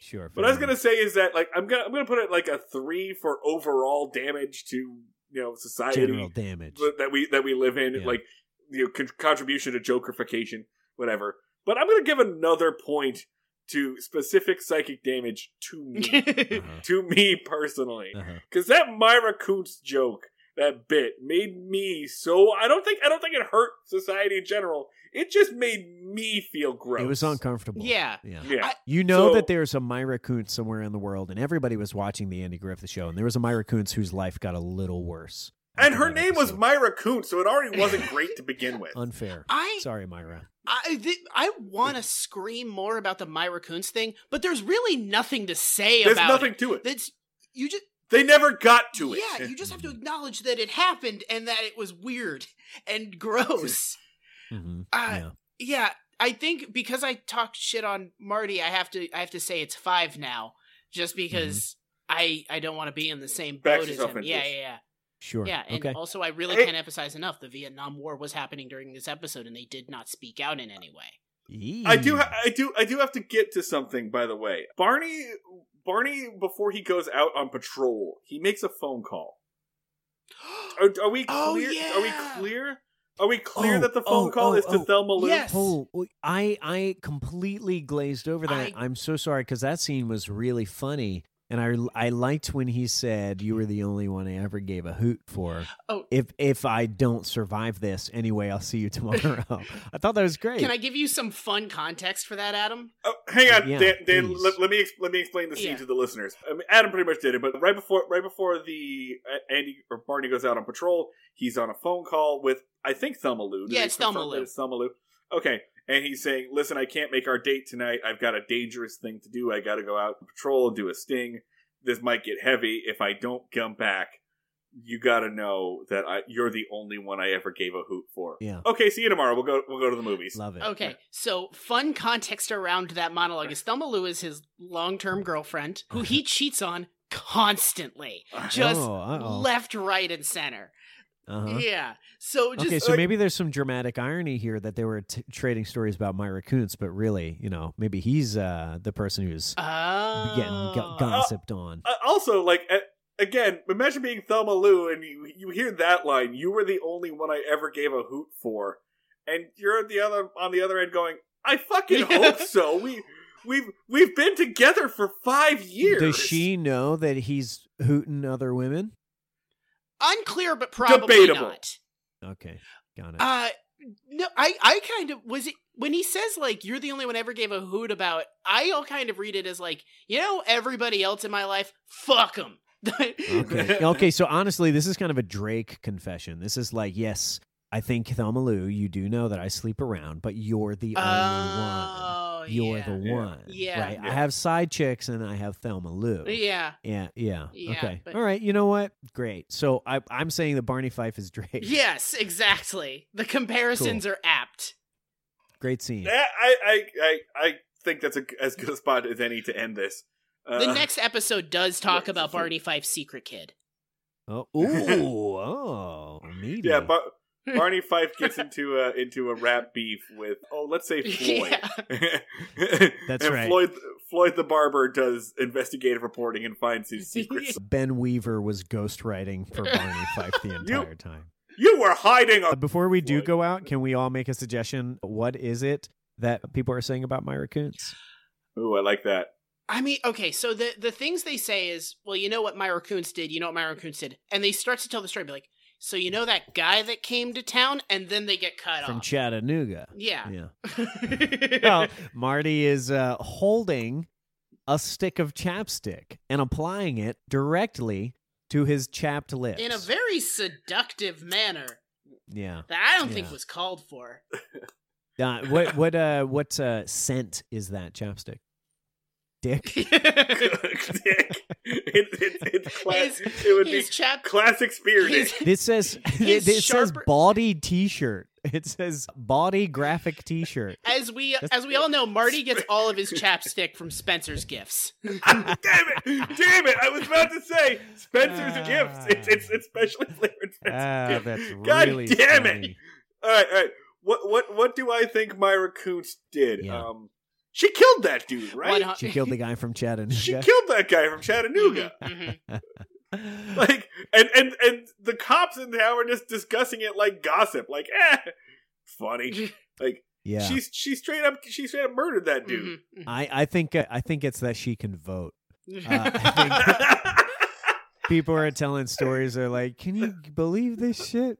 sure. what I was gonna say is that like I'm gonna I'm gonna put it like a three for overall damage to you know society general damage. that we that we live in, Yeah. like you know, con- contribution to jokerification, whatever. But I'm gonna give another point to specific psychic damage to me, [laughs] Uh-huh. to me personally, Uh-huh. because that Myra Kuntz joke, that bit, made me so. I don't think I don't think it hurt society in general. It just made me feel gross. It was uncomfortable. Yeah. Yeah. Yeah. I- You know So- that there's a Myra Kuntz somewhere in the world, and everybody was watching the Andy Griffith show, and there was a Myra Kuntz whose life got a little worse. And her that name was. Myra Kuntz, so it already wasn't [laughs] great to begin with. unfair. I Sorry, Myra. I th- I want to scream more about the Myra Kuntz thing, but there's really nothing to say There's about nothing it. to it. That's you just They never got to it. yeah, you just have to [laughs] acknowledge that it happened and that it was weird [laughs] and gross. hmm Uh, yeah. yeah, I think because I talked shit on Marty, I have to I have to say it's five now, just because I I don't want to be in the same Back boat as him. Yeah, yeah, yeah, Sure. yeah. And okay. also, I really can't emphasize enough: the Vietnam War was happening during this episode, and they did not speak out in any way. I do, ha- I do, I do have to get to something. By the way, Barney, Barney, before he goes out on patrol, he makes a phone call. [gasps] Are, are we oh, clear? Oh, Are we clear? Are we clear Oh, that the phone oh, call oh, is to oh. Thelma Lou? Yes. Oh, oh I I completely glazed over that. I- I, am so sorry because that scene was really funny, and I I liked when he said, "You were the only one I ever gave a hoot for." Oh. if if I don't survive this anyway, I'll see you [laughs] tomorrow. I thought that was great. Can I give you some fun context for that, Adam? Oh, hang on, Yeah, Dan. Dan let, let me let me explain the scene Yeah. to the listeners. I mean, Adam pretty much did it, but right before right before the uh, Andy or Barney goes out on patrol, he's on a phone call with I think Thelma Lou. Did Yeah, they it's Thelma Lou. It's Thelma Lou. Okay, and he's saying, "Listen, I can't make our date tonight. I've got a dangerous thing to do. I got to go out and patrol, and do a sting. This might get heavy if I don't come back." You got to know that I, you're the only one I ever gave a hoot for. Yeah, Okay, see you tomorrow. We'll go. We'll go to the movies. love it. Okay, so fun context around that monologue is Thelma Lou is his long-term girlfriend who he [laughs] cheats on constantly, just Oh, uh-oh. left, right, and center. Uh-huh. Yeah. So just okay, so like- maybe there's some dramatic irony here that they were t- trading stories about Myra Kuntz, but really, you know, maybe he's uh, the person who's oh. getting go- gossiped on. Uh, also, like uh, again, imagine being Thelma Lou and you you hear that line. You were the only one I ever gave a hoot for, and you're at the other on the other end going, "I fucking Yeah. hope [laughs] so." We we've we've been together for five years. Does she know that he's hooting other women? Unclear, but probably Debatable. not. Okay, got it. Uh no, I I kind of was it when he says like you're the only one I ever gave a hoot about. I all kind of read it as like you know everybody else in my life, fuck them. okay. [laughs] okay, so honestly, this is kind of a Drake confession. This is like, yes, I think Thelma Lou, you do know that I sleep around, but you're the only one. Oh, You're yeah. the one. Yeah. Right. I have side chicks and I have Thelma Lou. Yeah. Yeah, yeah. Yeah, okay. but- All right. You know what? Great. So I, I'm saying that Barney Fife is Drake. [laughs] Yes, exactly. The comparisons are apt. Great scene. Yeah, I, I I I think that's a, as good a spot as any to end this. Uh, The next episode does talk yeah, about Barney Fife's secret kid. Oh, ooh, [laughs] oh, meaty. yeah, Bar- Barney Fife gets [laughs] into a into a rap beef with oh let's say [laughs] Floyd. [laughs] That's and right. Floyd Floyd the barber does investigative reporting and finds his secrets. Ben Weaver was ghostwriting for Barney Fife the entire time. you were hiding Uh, a before we do Floyd. go out, can we all make a suggestion? What is it that people are saying about Myra Kuntz? Ooh, I like that. I mean, okay, so the the things they say is, well, you know what Myra Kuntz did, you know what Myra Kuntz did, and they start to tell the story, be like, so you know that guy that came to town, and then they get cut off. From off. Chattanooga. yeah. Yeah. [laughs] Well, Marty is uh, holding a stick of chapstick and applying it directly to his chapped lips. In a very seductive manner yeah. that I don't think was called for. [laughs] Uh, what what uh what uh scent is that chapstick? Dick. [laughs] Dick. It, it, it's cla- His- it would be his chap- classic spear his- dick. [laughs] This says [laughs] His it, says sharper- baudy T-shirt. It says body graphic T-shirt. As we That's- as we all know, Marty gets all of his chapstick from Spencer's gifts. damn it! Damn it! I was about to say Spencer's Ah. gifts. It's it's it's specially flavored Spencer's Ah, gift. that's God really damn it! All right, all right. What what what do I think Myra Kuntz did? Yeah. Um, she killed that dude, right? One She killed the guy from [laughs] Chattanooga. She killed that guy from Chattanooga. Mhm, mhm. [laughs] Like, and and and the cops in town were just discussing it like gossip. Like, eh, funny. [laughs] Like, yeah. she's she straight up she straight up murdered that dude. Mhm, mhm. I I think uh, I think it's that she can vote. Uh, I People are telling stories. They're like, "Can you believe this shit?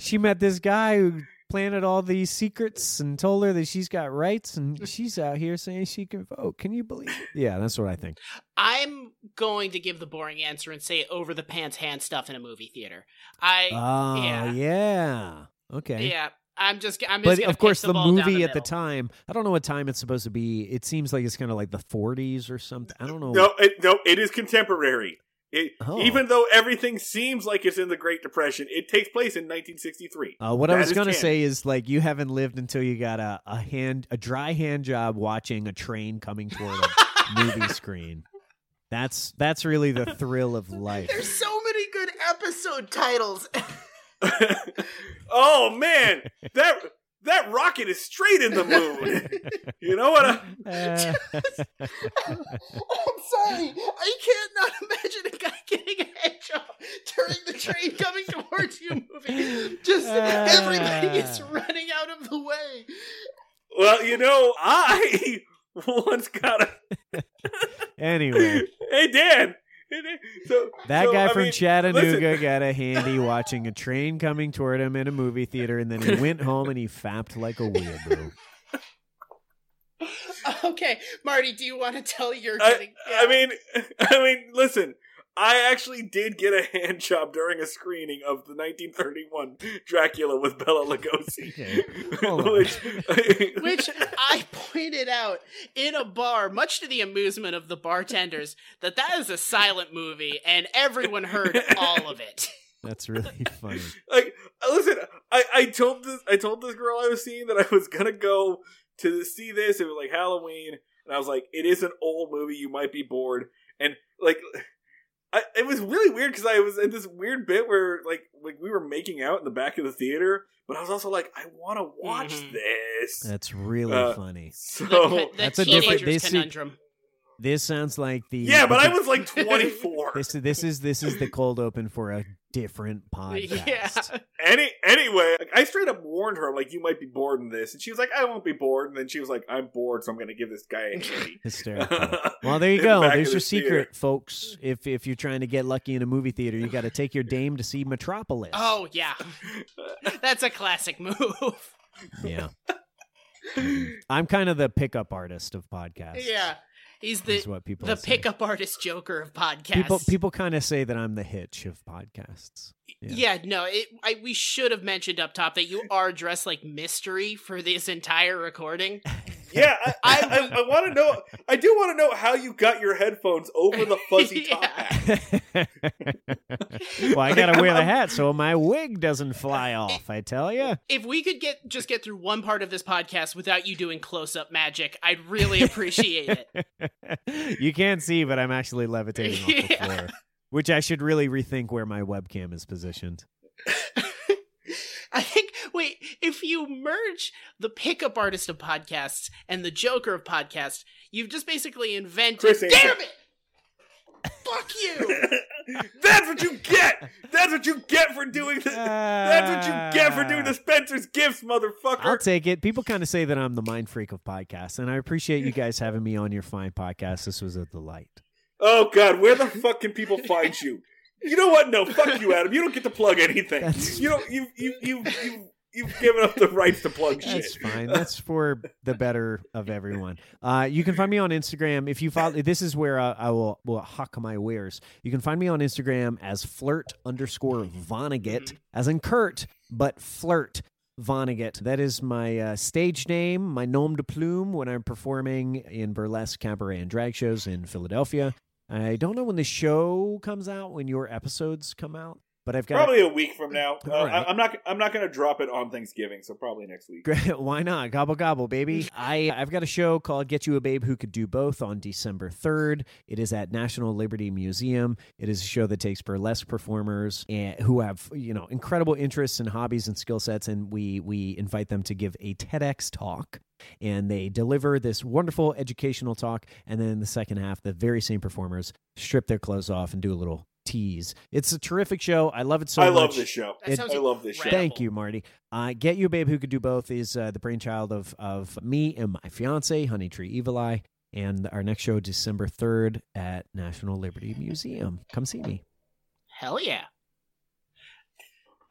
She met this guy who planted all these secrets and told her that she's got rights, and she's out here saying she can vote. Can you believe it?" Yeah, that's what I think. I'm going to give the boring answer and say over the pants hand stuff in a movie theater. I Oh yeah. yeah, okay. yeah. I'm just I'm just But of course, pitch the, movie the at the time, I don't know what time it's supposed to be. It seems like it's kind of like the 40s or something. I don't know. No, it, no, it is contemporary. It, Oh. Even though everything seems like it's in the Great Depression, it takes place in 1963. Uh, what I was going to say is like you haven't lived until you got a, a hand a dry hand job watching a train coming toward a [laughs] movie screen. That's that's really the thrill of life. There's so many good episode titles. [laughs] oh man, that that rocket is straight in the moon. [laughs] you know what? I, Uh, [laughs] I'm sorry. I can't not imagine a guy getting a head job during the train coming towards you movie. Just everybody is running out of the way. well, you know, I [laughs] once got a. anyway, hey Dan. Hey, Dan. So that so, guy I from mean, Chattanooga listen. got a handy watching a train coming toward him in a movie theater, and then he went home and he fapped like a weirdo. [laughs] Okay, Marty, do you want to tell your I, getting? I mean, [laughs] I mean, listen. I actually did get a [laughs] hand job during a screening of the 1931 Dracula with Bela Lugosi, [laughs] Okay, hold on. which, [laughs] which I pointed out in a bar, much to the amusement of the bartenders, that that is a silent movie, and everyone heard all of it. That's really funny. like listen I, I told this I told this girl I was seeing that I was gonna go to see this it was like Halloween and I was like it is an old movie you might be bored and like I, it was really weird because I was in this weird bit where like like we were making out in the back of the theater but I was also like I want to watch Mhm. this That's really Uh, funny. so the, the That's a different- teenager's this is- conundrum. This sounds like the yeah but I was like [laughs] 24 This this is this is the cold open for a different [laughs] podcast. Yeah. Any anyway, like, I straight up warned her, I'm like, you might be bored in this, and she was like, I won't be bored. And then she was like, I'm bored, so I'm going to give this guy a [laughs] handy. Hysterical. [laughs] Well, there you go. the There's your the secret, theater. folks. If if you're trying to get lucky in a movie theater, you got to take your dame to see Metropolis. Oh yeah, that's a classic move. yeah. I'm kind of the pickup artist of podcasts. yeah, he's is the what people the pickup artist Joker of podcasts. People people kind of say that I'm the hitch of podcasts. Yeah, no, it, I, we should have mentioned up top that you are dressed like mystery for this entire recording. [laughs] yeah, [laughs] I, I, I, I want to know. I do want to know how you got your headphones over the fuzzy [laughs] top hat. [laughs] well, I gotta wear the hat so my wig doesn't fly off. I tell you. If we could get just get through one part of this podcast without you doing close up magic, I'd really appreciate it. you can't see, but I'm actually levitating off the Yeah. floor. Which I should really rethink where my webcam is positioned. I think wait, if you merge the pickup artist of podcasts and the Joker of podcasts, you've just basically invented Criss Angel. Damn it! Fuck you! [laughs] That's what you get. That's what you get for doing this. That's what you get for doing the Spencer's gifts, motherfucker. I'll take it. People kind of say that I'm the mind freak of podcasts, and I appreciate you guys having me on your fine podcast. This was a delight. oh God, where the fuck can people find you? You know what? No, fuck you, [laughs] Adam. You don't get to plug anything. That's- You don't. You you you you you've given up the rights to plug shit. That's fine. That's for the better of everyone. Uh, you can find me on Instagram if you follow. This is where uh, I will will huck my wares. You can find me on Instagram as flirt underscore Vonnegut, as in Kurt, but flirt. Vonnegut. That is my uh, stage name, my nom de plume when I'm performing in burlesque, cabaret, and drag shows in Philadelphia. I don't know when the show comes out, when your episodes come out, but I've got Probably a week from now. Uh, right. I, I'm not. I'm not going to drop it on Thanksgiving, so probably next week. [laughs] Why not? Gobble gobble, baby. [laughs] I I've got a show called Get You a Babe Who Could Do Both on December 3rd. It is at National Liberty Museum. It is a show that takes burlesque performers and who have, you know, incredible interests and hobbies and skill sets and we we invite them to give a TEDx talk and they deliver this wonderful educational talk and then in the second half the very same performers strip their clothes off and do a little tease. It's a terrific show. I love it so I much. love this show. It- I love this show. Thank you, Marty. Uh, Get You a Babe Who Could Do Both is uh, the brainchild of, of me and my fiance, Honey Tree Evil Eye. And our next show, December 3rd at National Liberty Museum. Come see me. Hell yeah.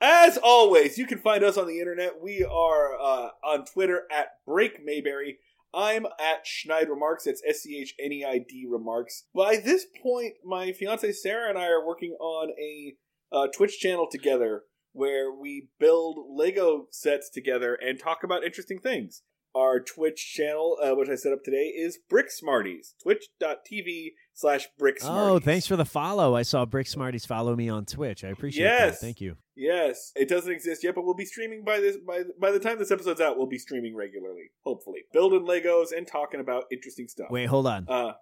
As always, you can find us on the internet. We are uh, on Twitter at Break Mayberry. I'm at Schneid Remarks. That's S C H N E I D Remarks. By this point, my fiance Sarah and I are working on a uh, Twitch channel together where we build Lego sets together and talk about interesting things. Our Twitch channel, uh, which I set up today, is Brick Smarties. Twitch.tv slash Brick Smarties. Oh, thanks for the follow. I saw Brick Smarties follow me on Twitch. I appreciate Yes. that. Thank you. Yes, it doesn't exist yet, but we'll be streaming by this by by the time this episode's out. We'll be streaming regularly, hopefully, building Legos and talking about interesting stuff. Wait, hold on. uh,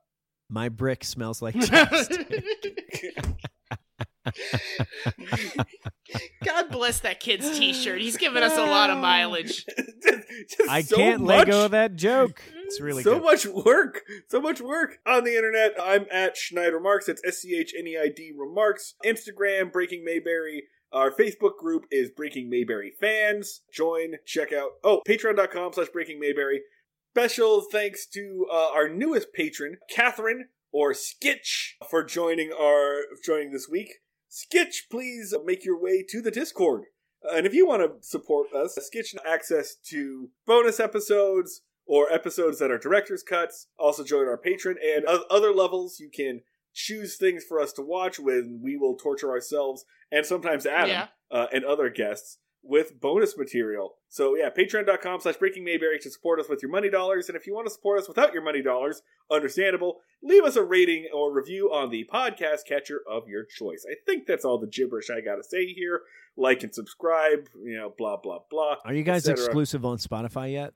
My brick smells like [laughs] chapstick. [laughs] God bless that kid's t-shirt. He's given us a lot of mileage. [laughs] just, just I so can't much, let go of that joke. It's really so good. much work, so much work on the internet. I'm at Schneid Remarks. It's S C H N E I D Remarks. Instagram Breaking Mayberry. Our Facebook group is Breaking Mayberry Fans. Join, check out. Oh, Patreon.com slash Breaking Mayberry. Special thanks to uh, our newest patron, Catherine or Skitch, for joining our joining this week. Skitch, please make your way to the Discord. And if you want to support us, Skitch access to bonus episodes or episodes that are director's cuts. Also join our patron and other levels. You can choose things for us to watch when we will torture ourselves and sometimes Adam Yeah. uh, and other guests with bonus material. So yeah, patreon.com slash breaking Mayberry to support us with your money dollars. And if you want to support us without your money dollars, understandable, leave us a rating or review on the podcast catcher of your choice. I think that's all the gibberish I gotta say here. Like and subscribe, you know, blah blah blah. Are you guys exclusive on Spotify yet?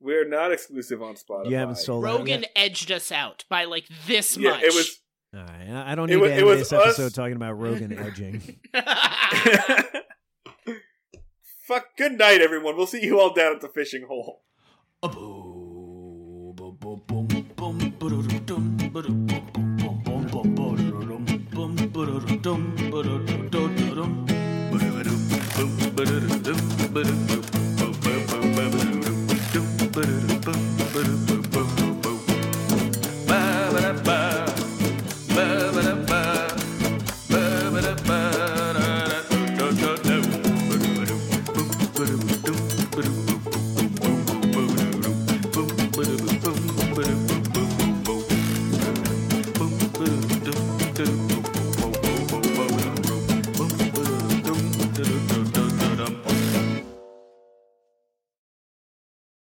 We're not exclusive on Spotify. You haven't sold out Rogan yet? edged us out by like this Yeah, much. it was All right. I I don't It need wa- to it end was this us- episode talking about Rogan edging. [laughs] [laughs] [laughs] Fuck. Good night, everyone. We'll see you all down at the fishing hole.